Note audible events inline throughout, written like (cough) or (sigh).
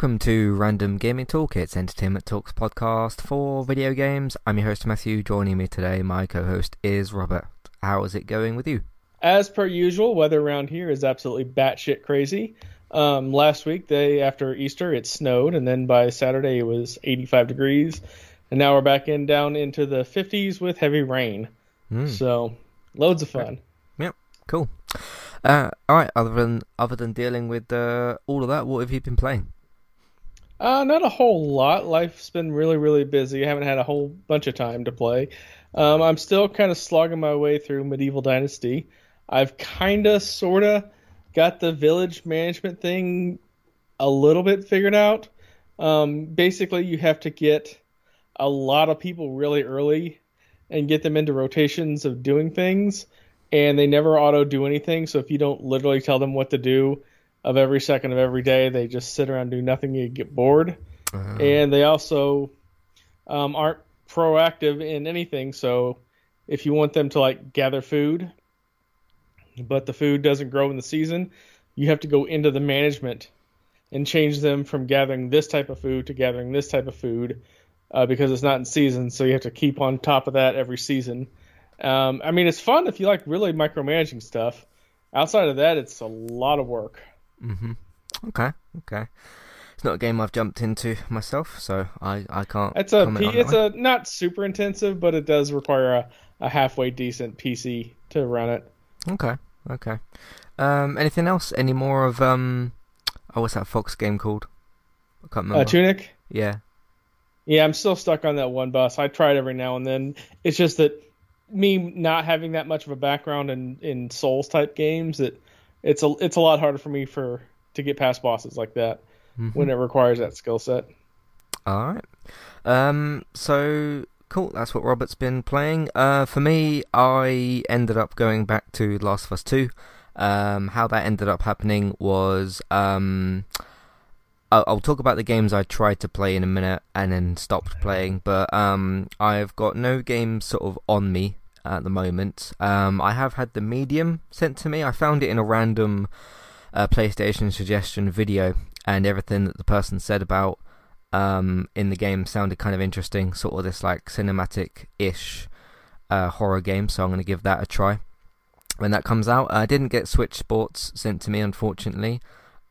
welcome to Random Gaming Talk. It's Entertainment Talks podcast for video games. I'm your host Matthew. Joining me today, my co-host is Robert. How is it going with you? As per usual, weather around here is absolutely batshit crazy. Um, last week, day after Easter, it snowed, and then by Saturday it was 85 degrees, and now we're back in down into the 50s with heavy rain. Mm. So, loads of fun. Yep, cool. Uh, all right. Other than other than dealing with uh, all of that, what have you been playing? Uh, not a whole lot. Life's been really, really busy. I haven't had a whole bunch of time to play. Um, I'm still kind of slogging my way through Medieval Dynasty. I've kind of, sort of got the village management thing a little bit figured out. Um, basically, you have to get a lot of people really early and get them into rotations of doing things and they never auto do anything. So if you don't literally tell them what to do of every second of every day, they just sit around do nothing. You get bored, uh-huh. and they also um, aren't proactive in anything. So if you want them to like gather food, but the food doesn't grow in the season, you have to go into the management and change them from gathering this type of food to gathering this type of food uh, because it's not in season. So you have to keep on top of that every season. Um, I mean, it's fun if you like really micromanaging stuff. Outside of that, it's a lot of work. Mm-hmm. Okay. Okay. It's not a game I've jumped into myself, so I, I can't. It's a P, it's a not super intensive, but it does require a, a halfway decent PC to run it. Okay. Okay. Um, anything else? Any more of um? Oh, what's that Fox game called? I can't remember. Uh, Tunic. Yeah. Yeah, I'm still stuck on that one boss. I try it every now and then. It's just that me not having that much of a background in in Souls type games, it it's a it's a lot harder for me for to get past bosses like that mm-hmm. when it requires that skill set. All right. Um. So cool. That's what Robert's been playing. Uh. For me, I ended up going back to Last of Us Two. Um. How that ended up happening was um. I'll talk about the games I tried to play in a minute and then stopped playing, but um, I've got no games sort of on me at the moment. Um, I have had the Medium sent to me. I found it in a random uh, PlayStation suggestion video, and everything that the person said about um, in the game sounded kind of interesting. Sort of this like cinematic-ish uh, horror game. So I'm going to give that a try when that comes out. I didn't get Switch Sports sent to me, unfortunately.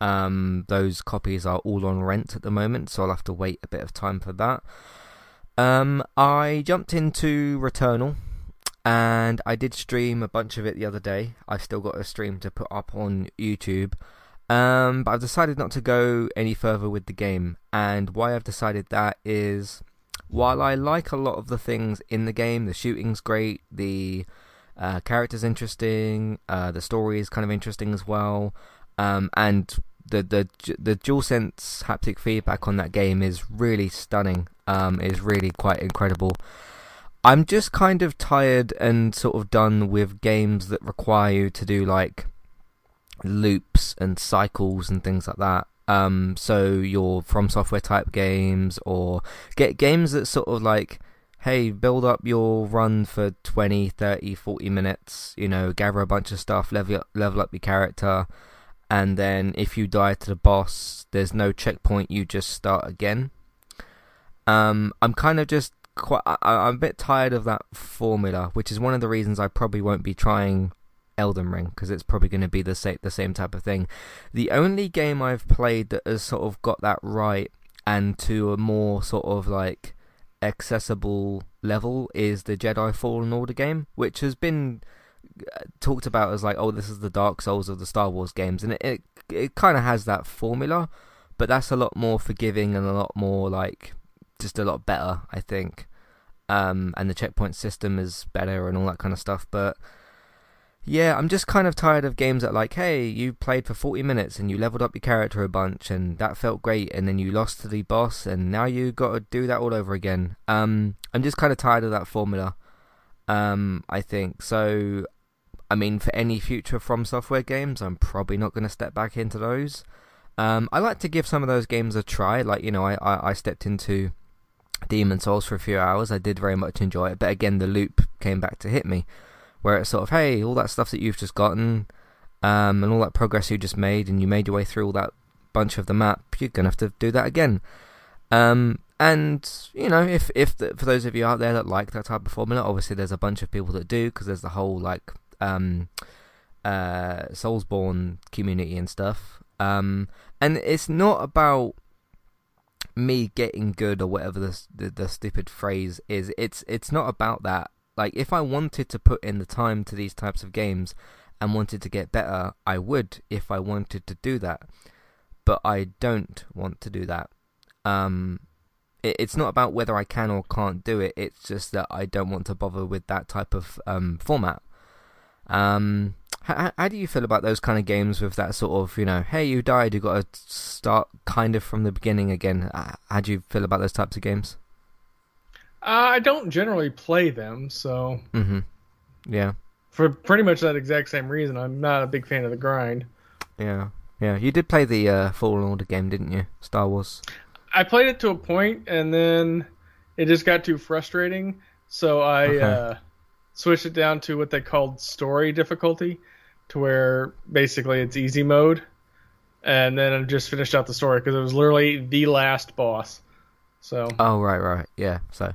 Um, those copies are all on rent at the moment, so I'll have to wait a bit of time for that. Um, I jumped into Returnal, and I did stream a bunch of it the other day. I've still got a stream to put up on YouTube. Um, but I've decided not to go any further with the game, and why I've decided that is while I like a lot of the things in the game, the shooting's great, the uh, character's interesting, uh, the story is kind of interesting as well, um, and the the the DualSense haptic feedback on that game is really stunning. Um, is really quite incredible. I'm just kind of tired and sort of done with games that require you to do like loops and cycles and things like that. Um, so your from software type games or get games that sort of like, hey, build up your run for 20, 30, 40 minutes, you know, gather a bunch of stuff, level up, level up your character, and then if you die to the boss, there's no checkpoint, you just start again. Um, I'm kind of just quite I, I'm a bit tired of that formula, which is one of the reasons I probably won't be trying Elden Ring because it's probably going to be the same the same type of thing. The only game I've played that has sort of got that right and to a more sort of like accessible level is the Jedi Fallen Order game, which has been uh, talked about as like, oh, this is the Dark Souls of the Star Wars games, and it it, it kind of has that formula, but that's a lot more forgiving and a lot more like just a lot better, I think um, and the checkpoint system is better and all that kind of stuff. But yeah, I'm just kind of tired of games that like, hey, you played for 40 minutes and you leveled up your character a bunch and that felt great, and then you lost to the boss and now you got to do that all over again. Um, I'm just kind of tired of that formula. Um, I think so. I mean, for any future From Software games, I'm probably not going to step back into those. Um, I like to give some of those games a try. Like, you know, I, I, I stepped into Demon's Souls for a few hours. I did very much enjoy it, but again, the loop came back to hit me, where it's sort of, hey, all that stuff that you've just gotten, um, and all that progress you just made, and you made your way through all that bunch of the map, you're gonna have to do that again. Um, and you know, if if the, for those of you out there that like that type of formula, obviously there's a bunch of people that do because there's the whole like um, uh, Soulsborne community and stuff. Um, and it's not about me getting good or whatever the, the the stupid phrase is. It's it's not about that. Like if I wanted to put in the time to these types of games and wanted to get better, I would if I wanted to do that. But I don't want to do that. Um, it, it's not about whether I can or can't do it. It's just that I don't want to bother with that type of um, format. Um, how, how do you feel about those kind of games with that sort of, you know, hey, you died, you got to start kind of from the beginning again? How do you feel about those types of games? Uh, I don't generally play them, so. Mm-hmm. Yeah. For pretty much that exact same reason, I'm not a big fan of the grind. Yeah. Yeah. You did play the uh, Fallen Order game, didn't you? Star Wars. I played it to a point, and then it just got too frustrating. So I okay. uh, switched it down to what they called story difficulty, to where basically it's easy mode. And then I just finished out the story because it was literally the last boss. So. Oh right, right, yeah. So,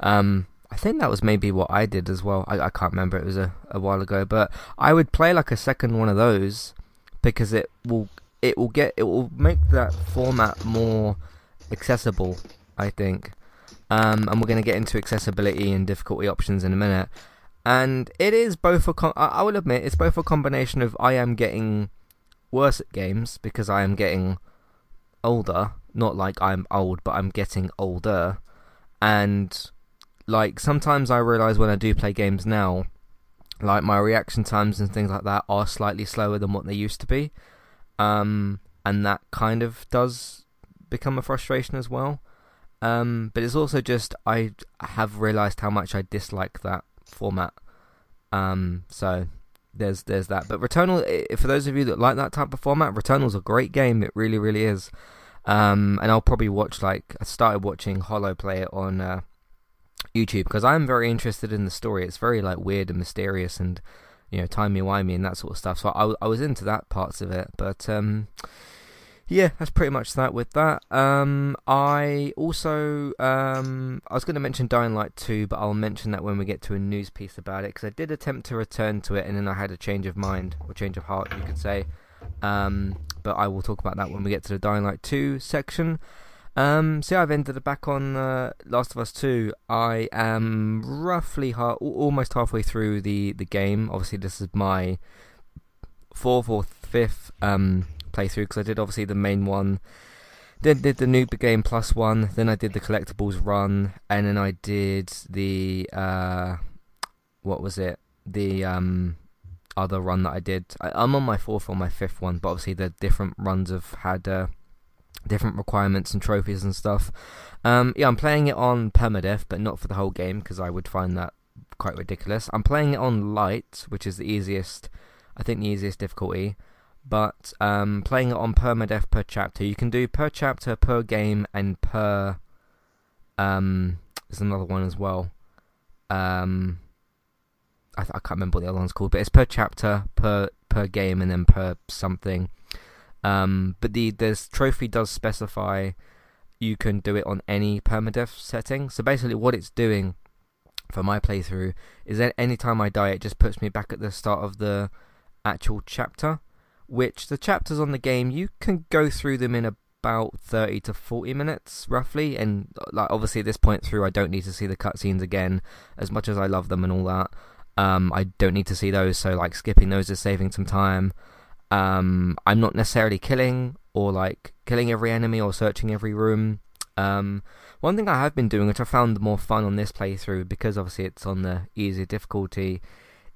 um, I think that was maybe what I did as well. I, I can't remember. It was a, a while ago, but I would play like a second one of those because it will it will get it will make that format more accessible, I think. Um, and we're going to get into accessibility and difficulty options in a minute. And it is both a. Com- I will admit, it's both a combination of I am getting worse at games because I am getting older. Not like I'm old, but I'm getting older. And like sometimes I realize when I do play games now, like my reaction times and things like that are slightly slower than what they used to be. Um, and that kind of does become a frustration as well. Um, but it's also just I have realised how much I dislike that format. Um, so there's there's that. But Returnal, for those of you that like that type of format, Returnal's a great game. It really really is. Um, and I'll probably watch like I started watching Hollow play it on uh, YouTube because I'm very interested in the story. It's very like weird and mysterious and you know timey wimey and that sort of stuff. So I, I was into that parts of it, but um, yeah, that's pretty much that with that. Um, I also um, I was going to mention Dying Light 2, but I'll mention that when we get to a news piece about it because I did attempt to return to it and then I had a change of mind or change of heart, you could say. Um, but I will talk about that when we get to the Dying Light 2 section. Um, so I've ended it back on uh, Last of Us 2. I am roughly ha- almost halfway through the, the game. Obviously, this is my fourth or fifth um, playthrough because I did obviously the main one. Then did the new Game Plus one. Then I did the collectibles run, and then I did the uh, what was it? The um, other run that I did. I, am on my fourth or my fifth one, but obviously the different runs have had uh, different requirements and trophies and stuff. Um, yeah, I'm playing it on permadeath, but not for the whole game because I would find that quite ridiculous. I'm playing it on light, which is the easiest. I think the easiest difficulty but um, playing it on permadeath per chapter, you can do per chapter, per game, and per. Um, there's another one as well. Um, I, I can't remember what the other one's called, but it's per chapter, per per game, and then per something. Um, but the this trophy does specify you can do it on any permadeath setting. So basically, what it's doing for my playthrough is that anytime I die, it just puts me back at the start of the actual chapter which the chapters on the game you can go through them in about 30 to 40 minutes roughly. And like obviously at this point through I don't need to see the cutscenes again as much as I love them and all that. Um, I don't need to see those so like skipping those is saving some time. Um, I'm not necessarily killing or like killing every enemy or searching every room. Um, one thing I have been doing which I found more fun on this playthrough because obviously it's on the easier difficulty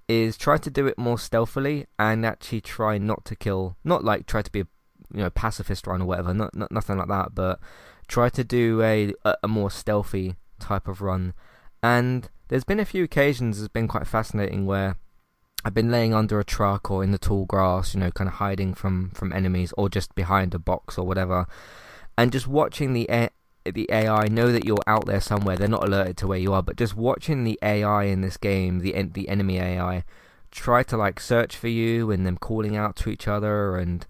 is try to do it more stealthily and actually try not to kill. Not like try to be a you know pacifist run or whatever. Not, not nothing like that. But try to do a a more stealthy type of run. And there's been a few occasions it's been quite fascinating where I've been laying under a truck or in the tall grass, you know, kind of hiding from from enemies or just behind a box or whatever, and just watching the air, the AI know that you're out there somewhere. They're not alerted to where you are, but just watching the AI in this game, the the enemy AI, try to like search for you and them calling out to each other and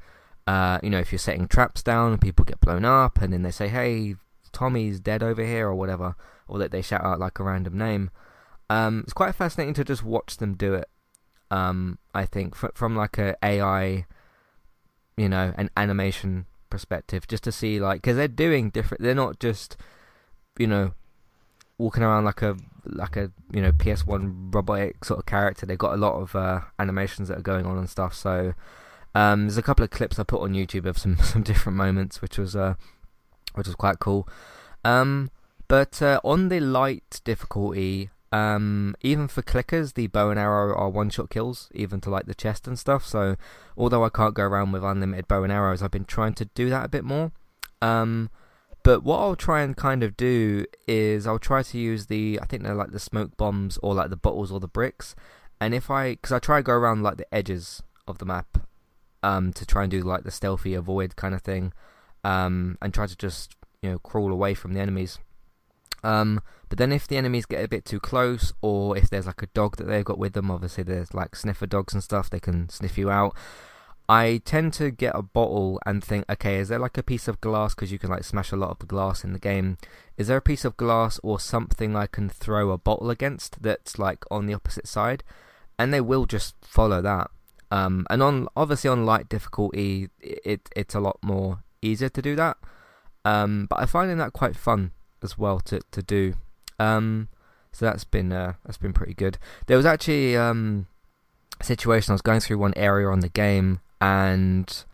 uh, you know, if you're setting traps down and people get blown up, and then they say, "Hey, Tommy's dead over here" or whatever, or that they shout out like a random name. Um, it's quite fascinating to just watch them do it. Um, I think from like a AI, you know, an animation perspective, just to see like because they're doing different. They're not just, you know, walking around like a like a you know PS1 robotic sort of character. They've got a lot of uh, animations that are going on and stuff. So um, there's a couple of clips I put on YouTube of some (laughs) some different moments, which was uh, which was quite cool. Um, but uh, on the light difficulty, um, even for clickers, the bow and arrow are one-shot kills, even to like the chest and stuff. So although I can't go around with unlimited bow and arrows, I've been trying to do that a bit more. Um, but what I'll try and kind of do is I'll try to use the I think they're like the smoke bombs or like the bottles or the bricks, and if I because I try to go around like the edges of the map um, to try and do like the stealthy avoid kind of thing, um, and try to just you know crawl away from the enemies. Um, but then if the enemies get a bit too close, or if there's like a dog that they've got with them, obviously there's like sniffer dogs and stuff, they can sniff you out. I tend to get a bottle and think, okay, is there like a piece of glass because you can like smash a lot of the glass in the game? Is there a piece of glass or something I can throw a bottle against that's like on the opposite side? And they will just follow that. Um, and on obviously on light difficulty, it it's a lot more easier to do that. Um, but I find that quite fun as well to to do. Um, so that's been uh, that's been pretty good. There was actually um, a situation I was going through one area on the game, and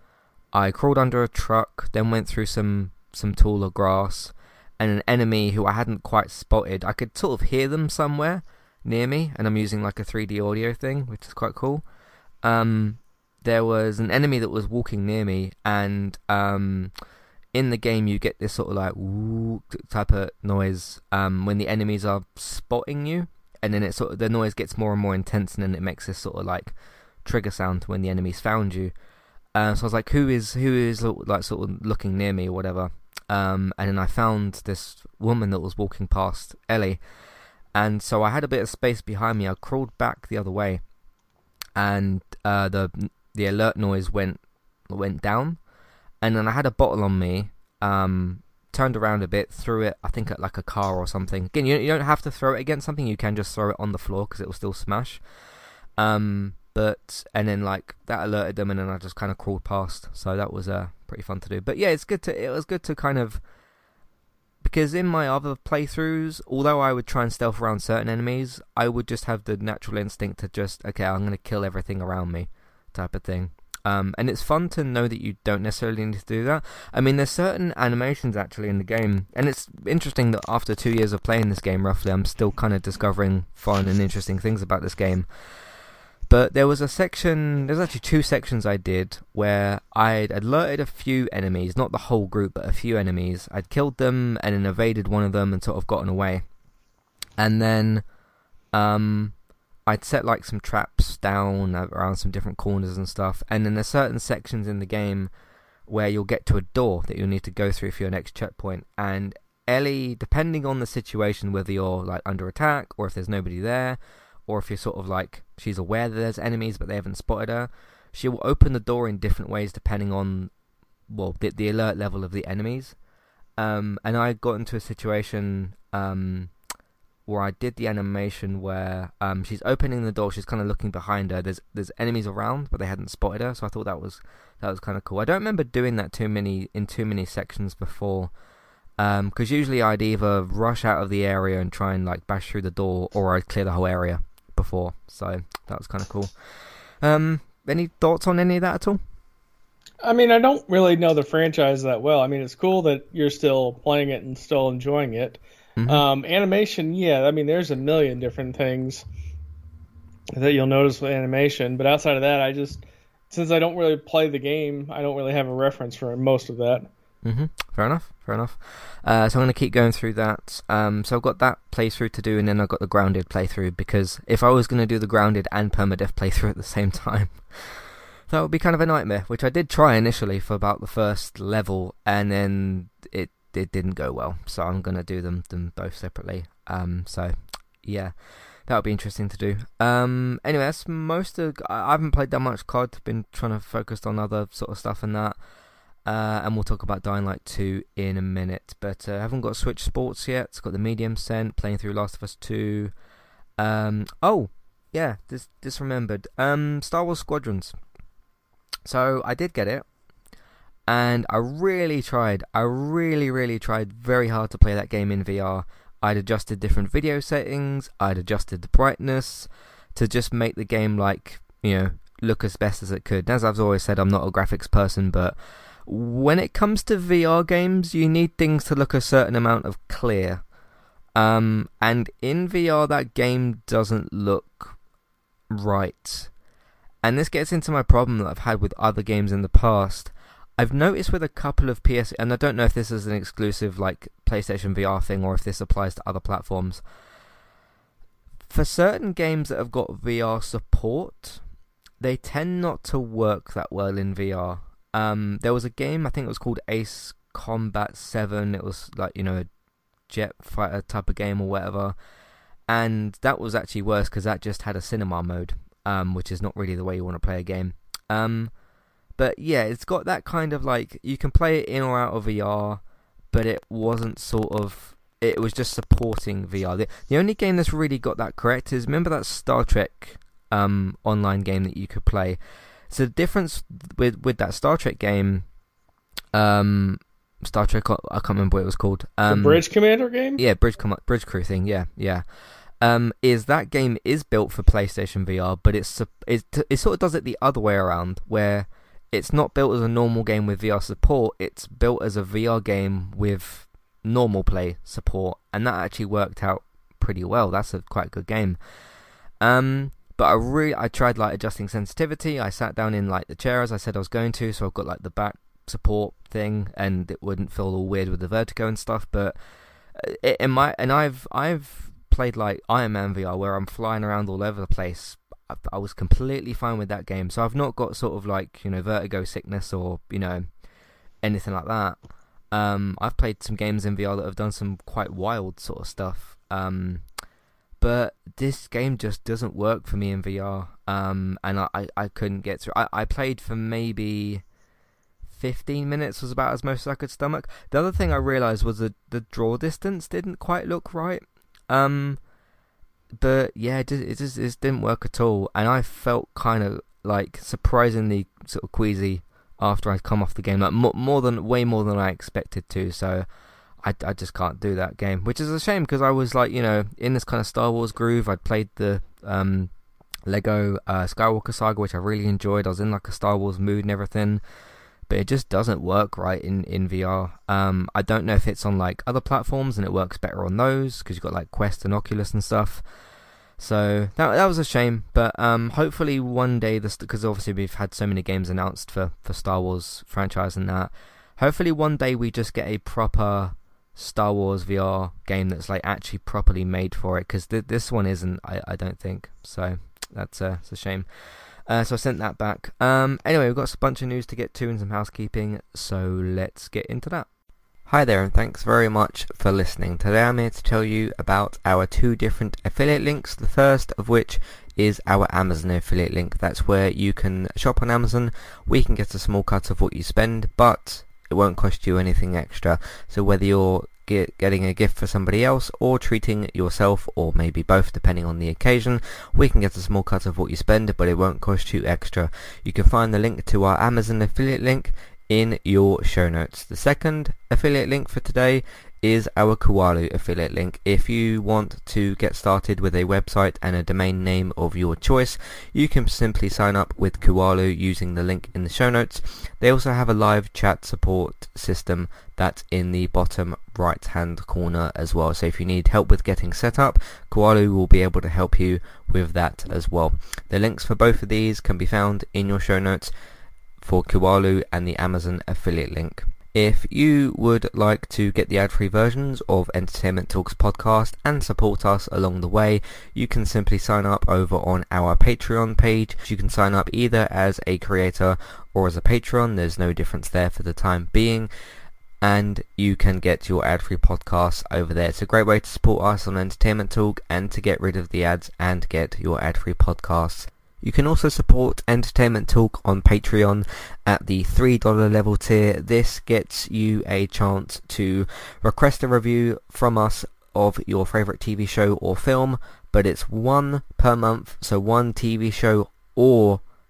I crawled under a truck, then went through some some taller grass, and an enemy who I hadn't quite spotted. I could sort of hear them somewhere near me, and I'm using like a 3D audio thing, which is quite cool um, there was an enemy that was walking near me, and um, in the game you get this sort of like woo type of noise um, when the enemies are spotting you, and then it sort of the noise gets more and more intense, and then it makes this sort of like trigger sound when the enemies found you. Uh, so I was like, who is who is like sort of looking near me or whatever. Um, and then I found this woman that was walking past Ellie, and so I had a bit of space behind me. I crawled back the other way, and uh, the the alert noise went went down, and then I had a bottle on me. Um, turned around a bit, threw it. I think at like a car or something. Again, you, you don't have to throw it against something. You can just throw it on the floor because it will still smash. Um, but and then like that alerted them, and then I just kind of crawled past. So that was uh pretty fun to do. But yeah, it's good to it was good to kind of because in my other playthroughs, although I would try and stealth around certain enemies, I would just have the natural instinct to just, okay, I'm going to kill everything around me, type of thing. Um, and it's fun to know that you don't necessarily need to do that. I mean, there's certain animations actually in the game, and it's interesting that after two years of playing this game, roughly, I'm still kind of discovering fun and interesting things about this game. But there was a section, there's actually two sections I did where I'd alerted a few enemies, not the whole group, but a few enemies. I'd killed them and then evaded one of them and sort of gotten away. And then um, I'd set like some traps down around some different corners and stuff. And then there's certain sections in the game where you'll get to a door that you'll need to go through for your next checkpoint. And Ellie, depending on the situation, whether you're like under attack or if there's nobody there, or if you're sort of like she's aware that there's enemies but they haven't spotted her, she will open the door in different ways depending on well the, the alert level of the enemies. Um, and I got into a situation um, where I did the animation where um, she's opening the door, she's kind of looking behind her. There's there's enemies around, but they hadn't spotted her, so I thought that was that was kind of cool. I don't remember doing that too many in too many sections before, because um, usually I'd either rush out of the area and try and like bash through the door, or I'd clear the whole area before. So that was kind of cool. Um, any thoughts on any of that at all? I mean, I don't really know the franchise that well. I mean, it's cool that you're still playing it and still enjoying it. Mm-hmm. Um, animation, yeah. I mean, there's a million different things that you'll notice with animation, but outside of that, I just since I don't really play the game, I don't really have a reference for most of that. Mm-hmm. Fair enough. Fair enough. Uh, so I'm going to keep going through that. Um, so I've got that playthrough to do, and then I've got the grounded playthrough because if I was going to do the grounded and permadeath playthrough at the same (laughs) time, that would be kind of a nightmare. Which I did try initially for about the first level, and then it didn't go well. So I'm to do them them both separately. Um, so yeah. that would be interesting to do. Um, anyway, that's most of. I haven't played that much COD. Been trying to focus on other sort of stuff and that. Uh, and we'll talk about Dying Light 2 in a minute. But I uh, haven't got Switch Sports yet. Got the medium sent. Playing through Last of Us 2. Um, oh, yeah, this this remembered. Um, Star Wars Squadrons. So I did get it, and I really tried. I really, really tried very hard to play that game in VR. I'd adjusted different video settings. I'd adjusted the brightness to just make the game like you know look as best as it could. As I've always said, I'm not a graphics person, but when it comes to VR games, you need things to look a certain amount of clear. Um, and in VR, that game doesn't look right. And this gets into my problem that I've had with other games in the past. I've noticed with a couple of PS, and I don't know if this is an exclusive like PlayStation VR thing or if this applies to other platforms. For certain games that have got VR support, they tend not to work that well in VR. Um, there was a game I think it was called Ace Combat Seven. It was like you know a jet fighter type of game or whatever, and that was actually worse because that just had a cinema mode, um, which is not really the way you want to play a game. Um, but yeah, it's got that kind of like you can play it in or out of VR, but it wasn't sort of. It was just supporting VR. The, the only game that's really got that correct is remember that Star Trek um, online game that you could play so the difference with with that Star Trek game, um, Star Trek, I can't remember what it was called. Um, the Bridge Commander game. Yeah, Bridge Com- Bridge Crew thing. Yeah, yeah. Um, is that game is built for PlayStation VR, but it's it, it sort of does it the other way around, where it's not built as a normal game with VR support. It's built as a VR game with normal play support, and that actually worked out pretty well. That's a quite good game. Um, but I really I tried like adjusting sensitivity. I sat down in like the chair as I said I was going to, so I've got like the back support thing, and it wouldn't feel all weird with the vertigo and stuff. But uh, in my and I've I've played like Iron Man VR where I'm flying around all over the place. I, was completely fine with that game, so I've not got sort of like you know vertigo sickness or you know anything like that. Um, I've played some games in VR that have done some quite wild sort of stuff. Um, but this game just doesn't work for me in VR. Um, and I, I, I couldn't get through. I, I played for maybe 15 minutes was about as much as I could stomach. The other thing I realized was that the draw distance didn't quite look right. Um, but yeah, it just, it just it didn't work at all, and I felt kind of like surprisingly sort of queasy after I'd come off the game, like more, more than way more than I expected to. So I, I just can't do that game, which is a shame because I was like, you know, in this kind of Star Wars groove. I'd played the um, Lego uh, Skywalker Saga, which I really enjoyed. I was in like a Star Wars mood and everything, but it just doesn't work right in in VR. Um, I don't know if it's on like other platforms and it works better on those because you've got like Quest and Oculus and stuff. So that that was a shame, but um, hopefully one day this because obviously we've had so many games announced for for Star Wars franchise and that. Hopefully one day we just get a proper Star Wars VR game that's like actually properly made for it because th- this one isn't. I, I don't think so. That's a, that's a shame. Uh, so I sent that back. Um, anyway, we've got a bunch of news to get to and some housekeeping, so let's get into that. Hi there, and thanks very much for listening. Today I'm here to tell you about our two different affiliate links. The first of which is our Amazon affiliate link. That's where you can shop on Amazon. We can get a small cut of what you spend, but it won't cost you anything extra. So whether you're get, getting a gift for somebody else or treating yourself or maybe both depending on the occasion, we can get a small cut of what you spend but it won't cost you extra. You can find the link to our Amazon affiliate link in your show notes. The second affiliate link for today is our Kualo affiliate link. If you want to get started with a website and a domain name of your choice, you can simply sign up with Kualo using the link in the show notes. They also have a live chat support system that's in the bottom right hand corner as well. So if you need help with getting set up, Kualo will be able to help you with that as well. The links for both of these can be found in your show notes for Kualo and the Amazon affiliate link. If you would like to get the ad-free versions of Entertainment Talks podcast and support us along the way, you can simply sign up over on our Patreon page. You can sign up either as a creator or as a patron. There's no difference there for the time being. And you can get your ad-free podcasts over there. It's a great way to support us on Entertainment Talk and to get rid of the ads and get your ad-free podcasts. You can also support Entertainment Talk on Patreon at the $3 level tier. This gets you a chance to request a review from us of your favourite TV show or film, but it's one per month, so one TV show or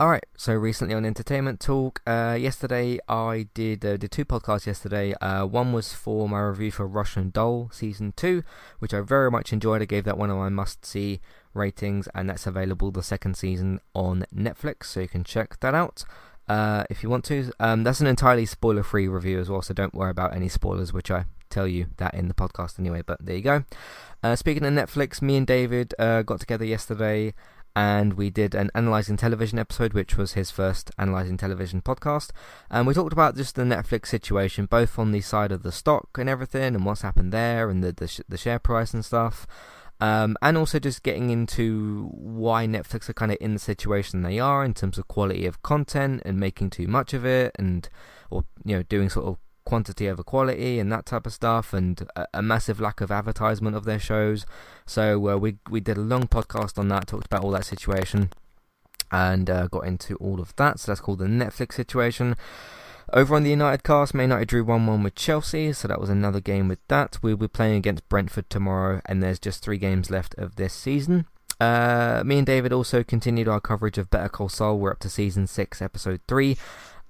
Alright, so recently on Entertainment Talk, uh, yesterday I did uh, did two podcasts yesterday. Uh, one was for my review for Russian Doll Season 2, which I very much enjoyed. I gave that one of my must-see ratings, and that's available the second season on Netflix, so you can check that out uh, if you want to. Um, that's an entirely spoiler-free review as well, so don't worry about any spoilers, which I tell you that in the podcast anyway, but there you go. Uh, speaking of Netflix, me and David uh, got together yesterday and we did an analyzing television episode, which was his first analyzing television podcast. And we talked about just the Netflix situation, both on the side of the stock and everything, and what's happened there, and the the, sh- the share price and stuff. Um, and also just getting into why Netflix are kind of in the situation they are in terms of quality of content and making too much of it, and or you know doing sort of quantity over quality and that type of stuff, and a, a massive lack of advertisement of their shows. So uh, we we did a long podcast on that, talked about all that situation, and uh, got into all of that. So that's called the Netflix situation. Over on the United cast, Man United drew 1 1 with Chelsea, so that was another game with that. We'll be playing against Brentford tomorrow, and there's just three games left of this season. Uh, me and David also continued our coverage of Better Call Saul. We're up to season 6, episode 3.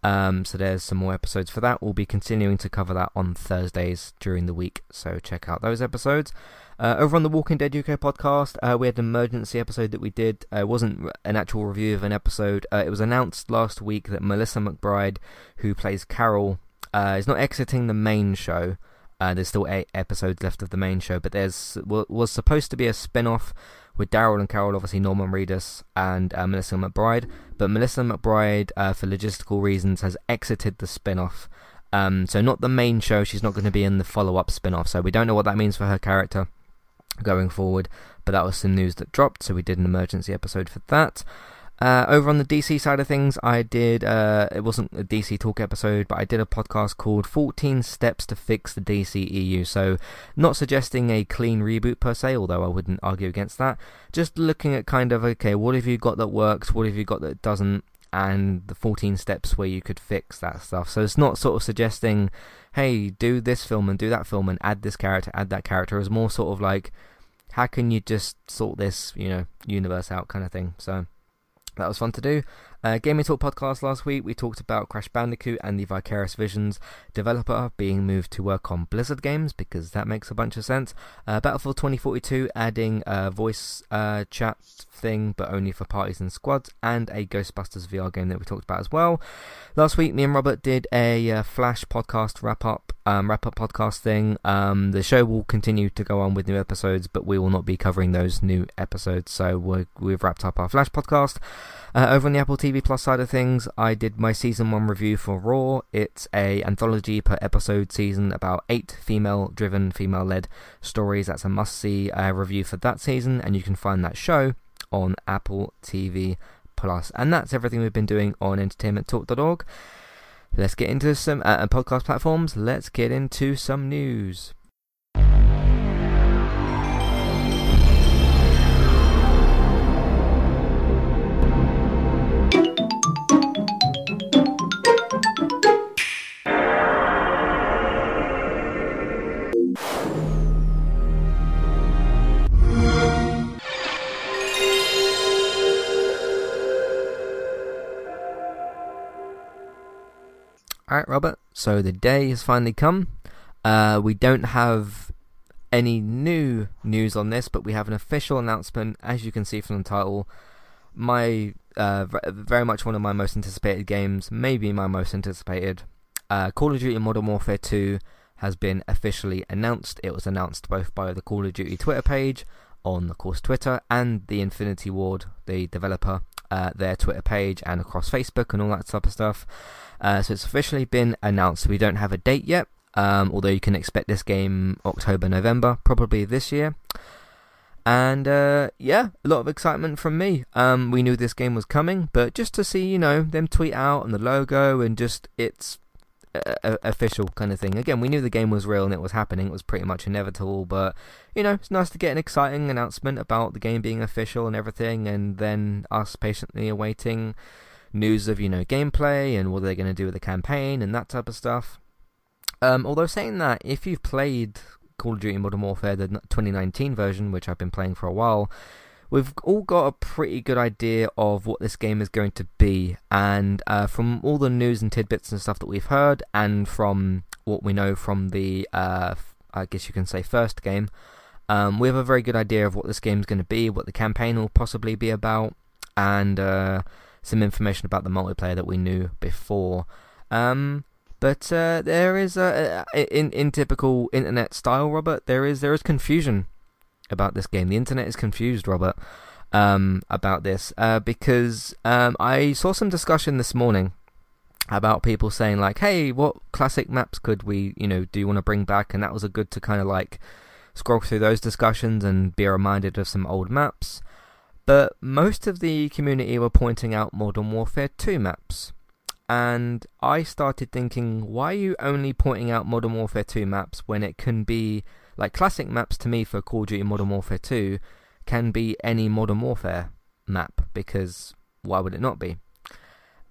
Um, so there's some more episodes for that. We'll be continuing to cover that on Thursdays during the week, so check out those episodes. Uh, over on the Walking Dead UK podcast, uh, we had an emergency episode that we did. Uh, it wasn't an actual review of an episode. Uh, it was announced last week that Melissa McBride, who plays Carol, uh, is not exiting the main show. Uh, there's still eight episodes left of the main show, but there's was supposed to be a spin-off with Daryl and Carol, obviously Norman Reedus and uh, Melissa McBride. But Melissa McBride, uh, for logistical reasons, has exited the spin off. Um, so, not the main show, she's not going to be in the follow up spin off. So, we don't know what that means for her character going forward. But that was some news that dropped, so we did an emergency episode for that. Uh, over on the DC side of things, I did, uh, it wasn't a DC talk episode, but I did a podcast called 14 Steps to Fix the DC EU. So, not suggesting a clean reboot per se, although I wouldn't argue against that. Just looking at kind of, okay, what have you got that works? What have you got that doesn't? And the 14 steps where you could fix that stuff. So, it's not sort of suggesting, hey, do this film and do that film and add this character, add that character. It's more sort of like, how can you just sort this, you know, universe out kind of thing. So, that was fun to do. Uh, Gaming Talk podcast last week, we talked about Crash Bandicoot and the Vicarious Visions developer being moved to work on Blizzard games because that makes a bunch of sense. Uh, Battlefield 2042 adding a voice uh, chat thing, but only for parties and squads, and a Ghostbusters VR game that we talked about as well. Last week, me and Robert did a uh, Flash podcast wrap up, um, wrap up podcast thing. Um, the show will continue to go on with new episodes, but we will not be covering those new episodes. So we have wrapped up our Flash podcast. Uh, over on the Apple TV Plus side of things, I did my season one review for Roar. It's a anthology per episode season about eight female-driven, female-led stories. That's a must-see uh, review for that season, and you can find that show on Apple TV Plus. And that's everything we've been doing on entertainmenttalk.org. Let's get into some uh, podcast platforms. Let's get into some news. Alright, Robert, so the day has finally come. Uh, we don't have any new news on this, but we have an official announcement, as you can see from the title. My uh, very much one of my most anticipated games, maybe my most anticipated. Uh, Call of Duty Modern Warfare 2 has been officially announced. It was announced both by the Call of Duty Twitter page, on, of course, Twitter, and the Infinity Ward, the developer, uh, their Twitter page, and across Facebook and all that type of stuff. Uh, so it's officially been announced. We don't have a date yet, um, although you can expect this game October, November, probably this year. And uh, yeah, a lot of excitement from me. Um, we knew this game was coming, but just to see, you know, them tweet out and the logo and just it's a, official kind of thing. Again, we knew the game was real and it was happening. It was pretty much inevitable, but you know, it's nice to get an exciting announcement about the game being official and everything, and then us patiently awaiting news of you know gameplay and what they're going to do with the campaign and that type of stuff. Um, although saying that, if you've played Call of Duty Modern Warfare, the 2019 version, which I've been playing for a while, we've all got a pretty good idea of what this game is going to be. And uh, from all the news and tidbits and stuff that we've heard, and from what we know from the, uh, I guess you can say, first game, um, we have a very good idea of what this game is going to be, what the campaign will possibly be about, and uh, some information about the multiplayer that we knew before. Um, but uh, there is, a, in in typical internet style, Robert, there is there is confusion about this game. The internet is confused, Robert, um, about this uh, because um, I saw some discussion this morning about people saying like, "Hey, what classic maps could we, you know, do you want to bring back?" And that was a good to kind of like scroll through those discussions and be reminded of some old maps. But most of the community were pointing out Modern Warfare 2 maps. And I started thinking, why are you only pointing out Modern Warfare 2 maps when it can be like classic maps to me for Call of Duty Modern Warfare 2 can be any Modern Warfare map because why would it not be?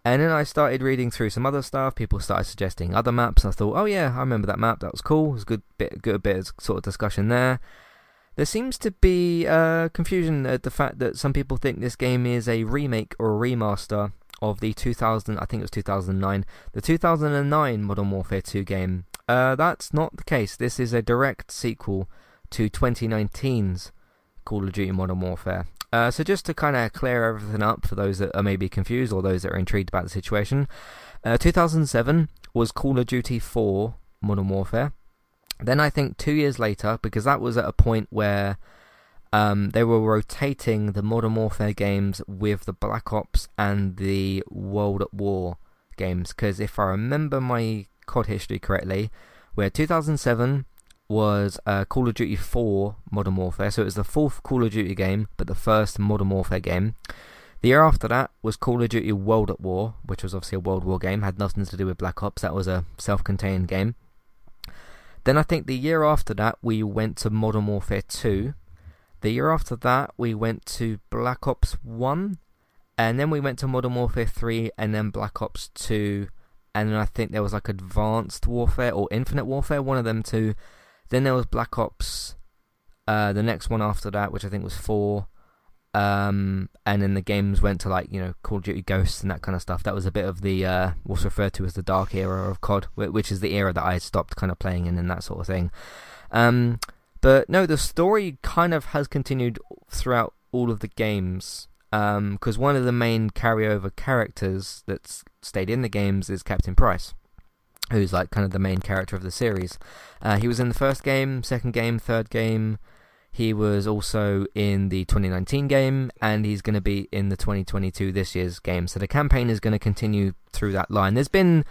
And then I started reading through some other stuff. People started suggesting other maps. I thought, oh yeah, I remember that map. That was cool. It was a good bit, good bit of sort of discussion there. There seems to be uh, confusion at the fact that some people think this game is a remake or a remaster of the 2000, I think it was 2009, the 2009 Modern Warfare 2 game uh, that's not the case. This is a direct sequel to 2019's Call of Duty Modern Warfare. Uh, so just to kind of clear everything up for those that are maybe confused or those that are intrigued about the situation, uh, 2007 was Call of Duty 4 Modern Warfare. Then I think two years later, because that was at a point where um, they were rotating the Modern Warfare games with the Black Ops and the World at War games. Because if I remember my COD history correctly, where 2007 was uh, Call of Duty 4 Modern Warfare, so it was the fourth Call of Duty game, but the first Modern Warfare game. The year after that was Call of Duty World at War, which was obviously a World War game, had nothing to do with Black Ops, that was a self contained game. Then I think the year after that we went to Modern Warfare 2. The year after that we went to Black Ops 1, and then we went to Modern Warfare 3, and then Black Ops 2, and then I think there was like Advanced Warfare or Infinite Warfare, one of them two. Then there was Black Ops, uh, the next one after that, which I think was four. Um, and then the games went to like you know Call of Duty Ghosts and that kind of stuff. That was a bit of the uh, what's referred to as the dark era of COD, which is the era that I stopped kind of playing in and that sort of thing. Um, but no, the story kind of has continued throughout all of the games because um, one of the main carryover characters that's stayed in the games is Captain Price, who's like kind of the main character of the series. Uh, he was in the first game, second game, third game. He was also in the 2019 game, and he's going to be in the 2022 this year's game. So the campaign is going to continue through that line. There's been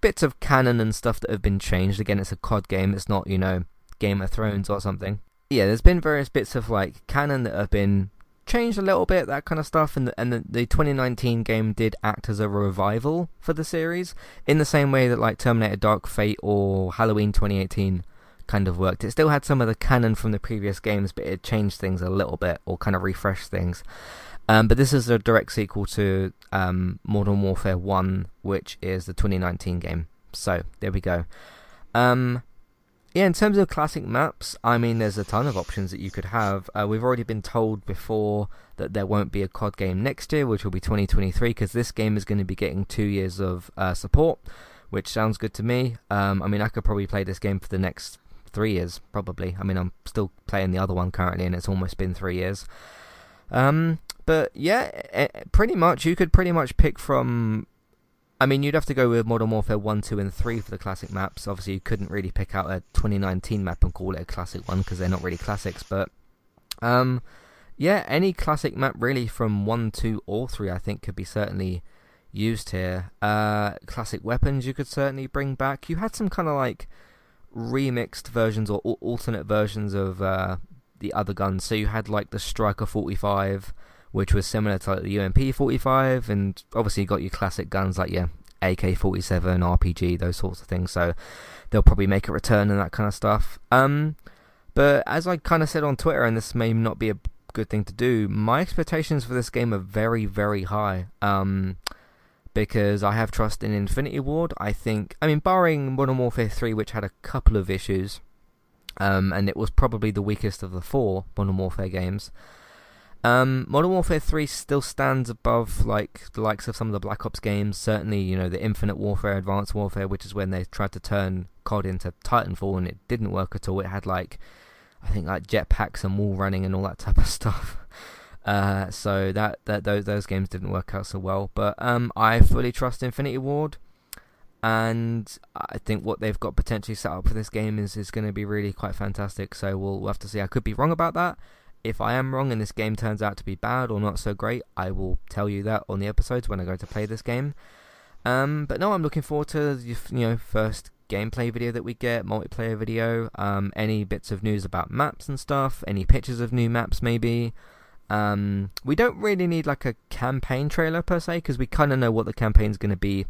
bits of canon and stuff that have been changed. Again, it's a COD game. It's not, you know, Game of Thrones or something. Yeah, there's been various bits of like canon that have been changed a little bit, that kind of stuff, and the, and the, the 2019 game did act as a revival for the series in the same way that like Terminator Dark Fate or Halloween 2018 kind of worked. It still had some of the canon from the previous games, but it changed things a little bit or kind of refreshed things. Um, but this is a direct sequel to um, Modern Warfare 1, which is the 2019 game. So there we go. Um, yeah, in terms of classic maps, I mean, there's a ton of options that you could have. Uh, we've already been told before that there won't be a COD game next year, which will be 2023, because this game is going to be getting two years of uh, support, which sounds good to me. Um, I mean, I could probably play this game for the next three years, probably. I mean, I'm still playing the other one currently, and it's almost been three years. Um, but yeah, pretty much, you could pretty much pick from I mean, you'd have to go with Modern Warfare 1, 2, and 3 for the classic maps. Obviously, you couldn't really pick out a 2019 map and call it a classic one because they're not really classics. But, um, yeah, any classic map really from 1, 2, or 3, I think could be certainly used here. Uh, classic weapons you could certainly bring back. You had some kind of like remixed versions or alternate versions of uh, the other guns. So you had like the Striker 45 which was similar to like the UMP 45, and obviously you got your classic guns like your AK 47, RPG, those sorts of things. So they'll probably make a return and that kind of stuff. Um, but as I kind of said on Twitter, and this may not be a good thing to do, my expectations for this game are very, very high. Um, because I have trust in Infinity Ward. I think, I mean, barring Modern Warfare 3, which had a couple of issues, um, and it was probably the weakest of the four Modern Warfare games. Um, Modern Warfare 3 still stands above like the likes of some of the Black Ops games. Certainly, you know, the Infinite Warfare, Advanced Warfare, which is when they tried to turn COD into Titanfall and it didn't work at all. It had like, I think like jetpacks and wall running and all that type of (laughs) stuff. Uh, so that, that those those games didn't work out so well. But um, I fully trust Infinity Ward, and I think what they've got potentially set up for this game is is going to be really quite fantastic. So we'll, we'll have to see. I could be wrong about that if I am wrong and this game turns out to be bad or not so great, I will tell you that on the episodes when I go to play this game. Um, but no, I'm looking forward to the you know first gameplay video that we get, multiplayer video, um, any bits of news about maps and stuff, any pictures of new maps maybe. Um, we don't really need like a campaign trailer per se because we kind of know what the campaign's going to be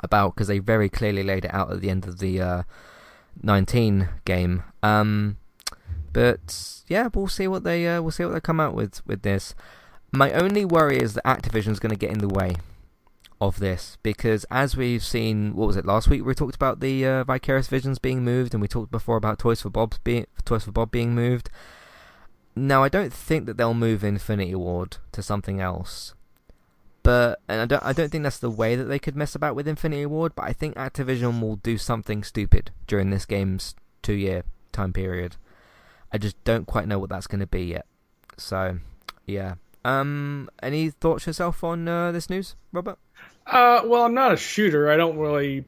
about because they very clearly laid it out at the end of the uh, 19 game. Um, but yeah, we'll see what they uh, we'll see what they come out with with this. My only worry is that Activision's going to get in the way of this because as we've seen, what was it last week? We talked about the uh, Vicarious Visions being moved, and we talked before about Toys for Bob being Toys for Bob being moved. Now, I don't think that they'll move Infinity Ward to something else, but and I don't I don't think that's the way that they could mess about with Infinity Ward. But I think Activision will do something stupid during this game's two year time period. I just don't quite know what that's going to be yet. So, yeah. Um, any thoughts yourself on uh, this news, Robert? Uh, well, I'm not a shooter. I don't really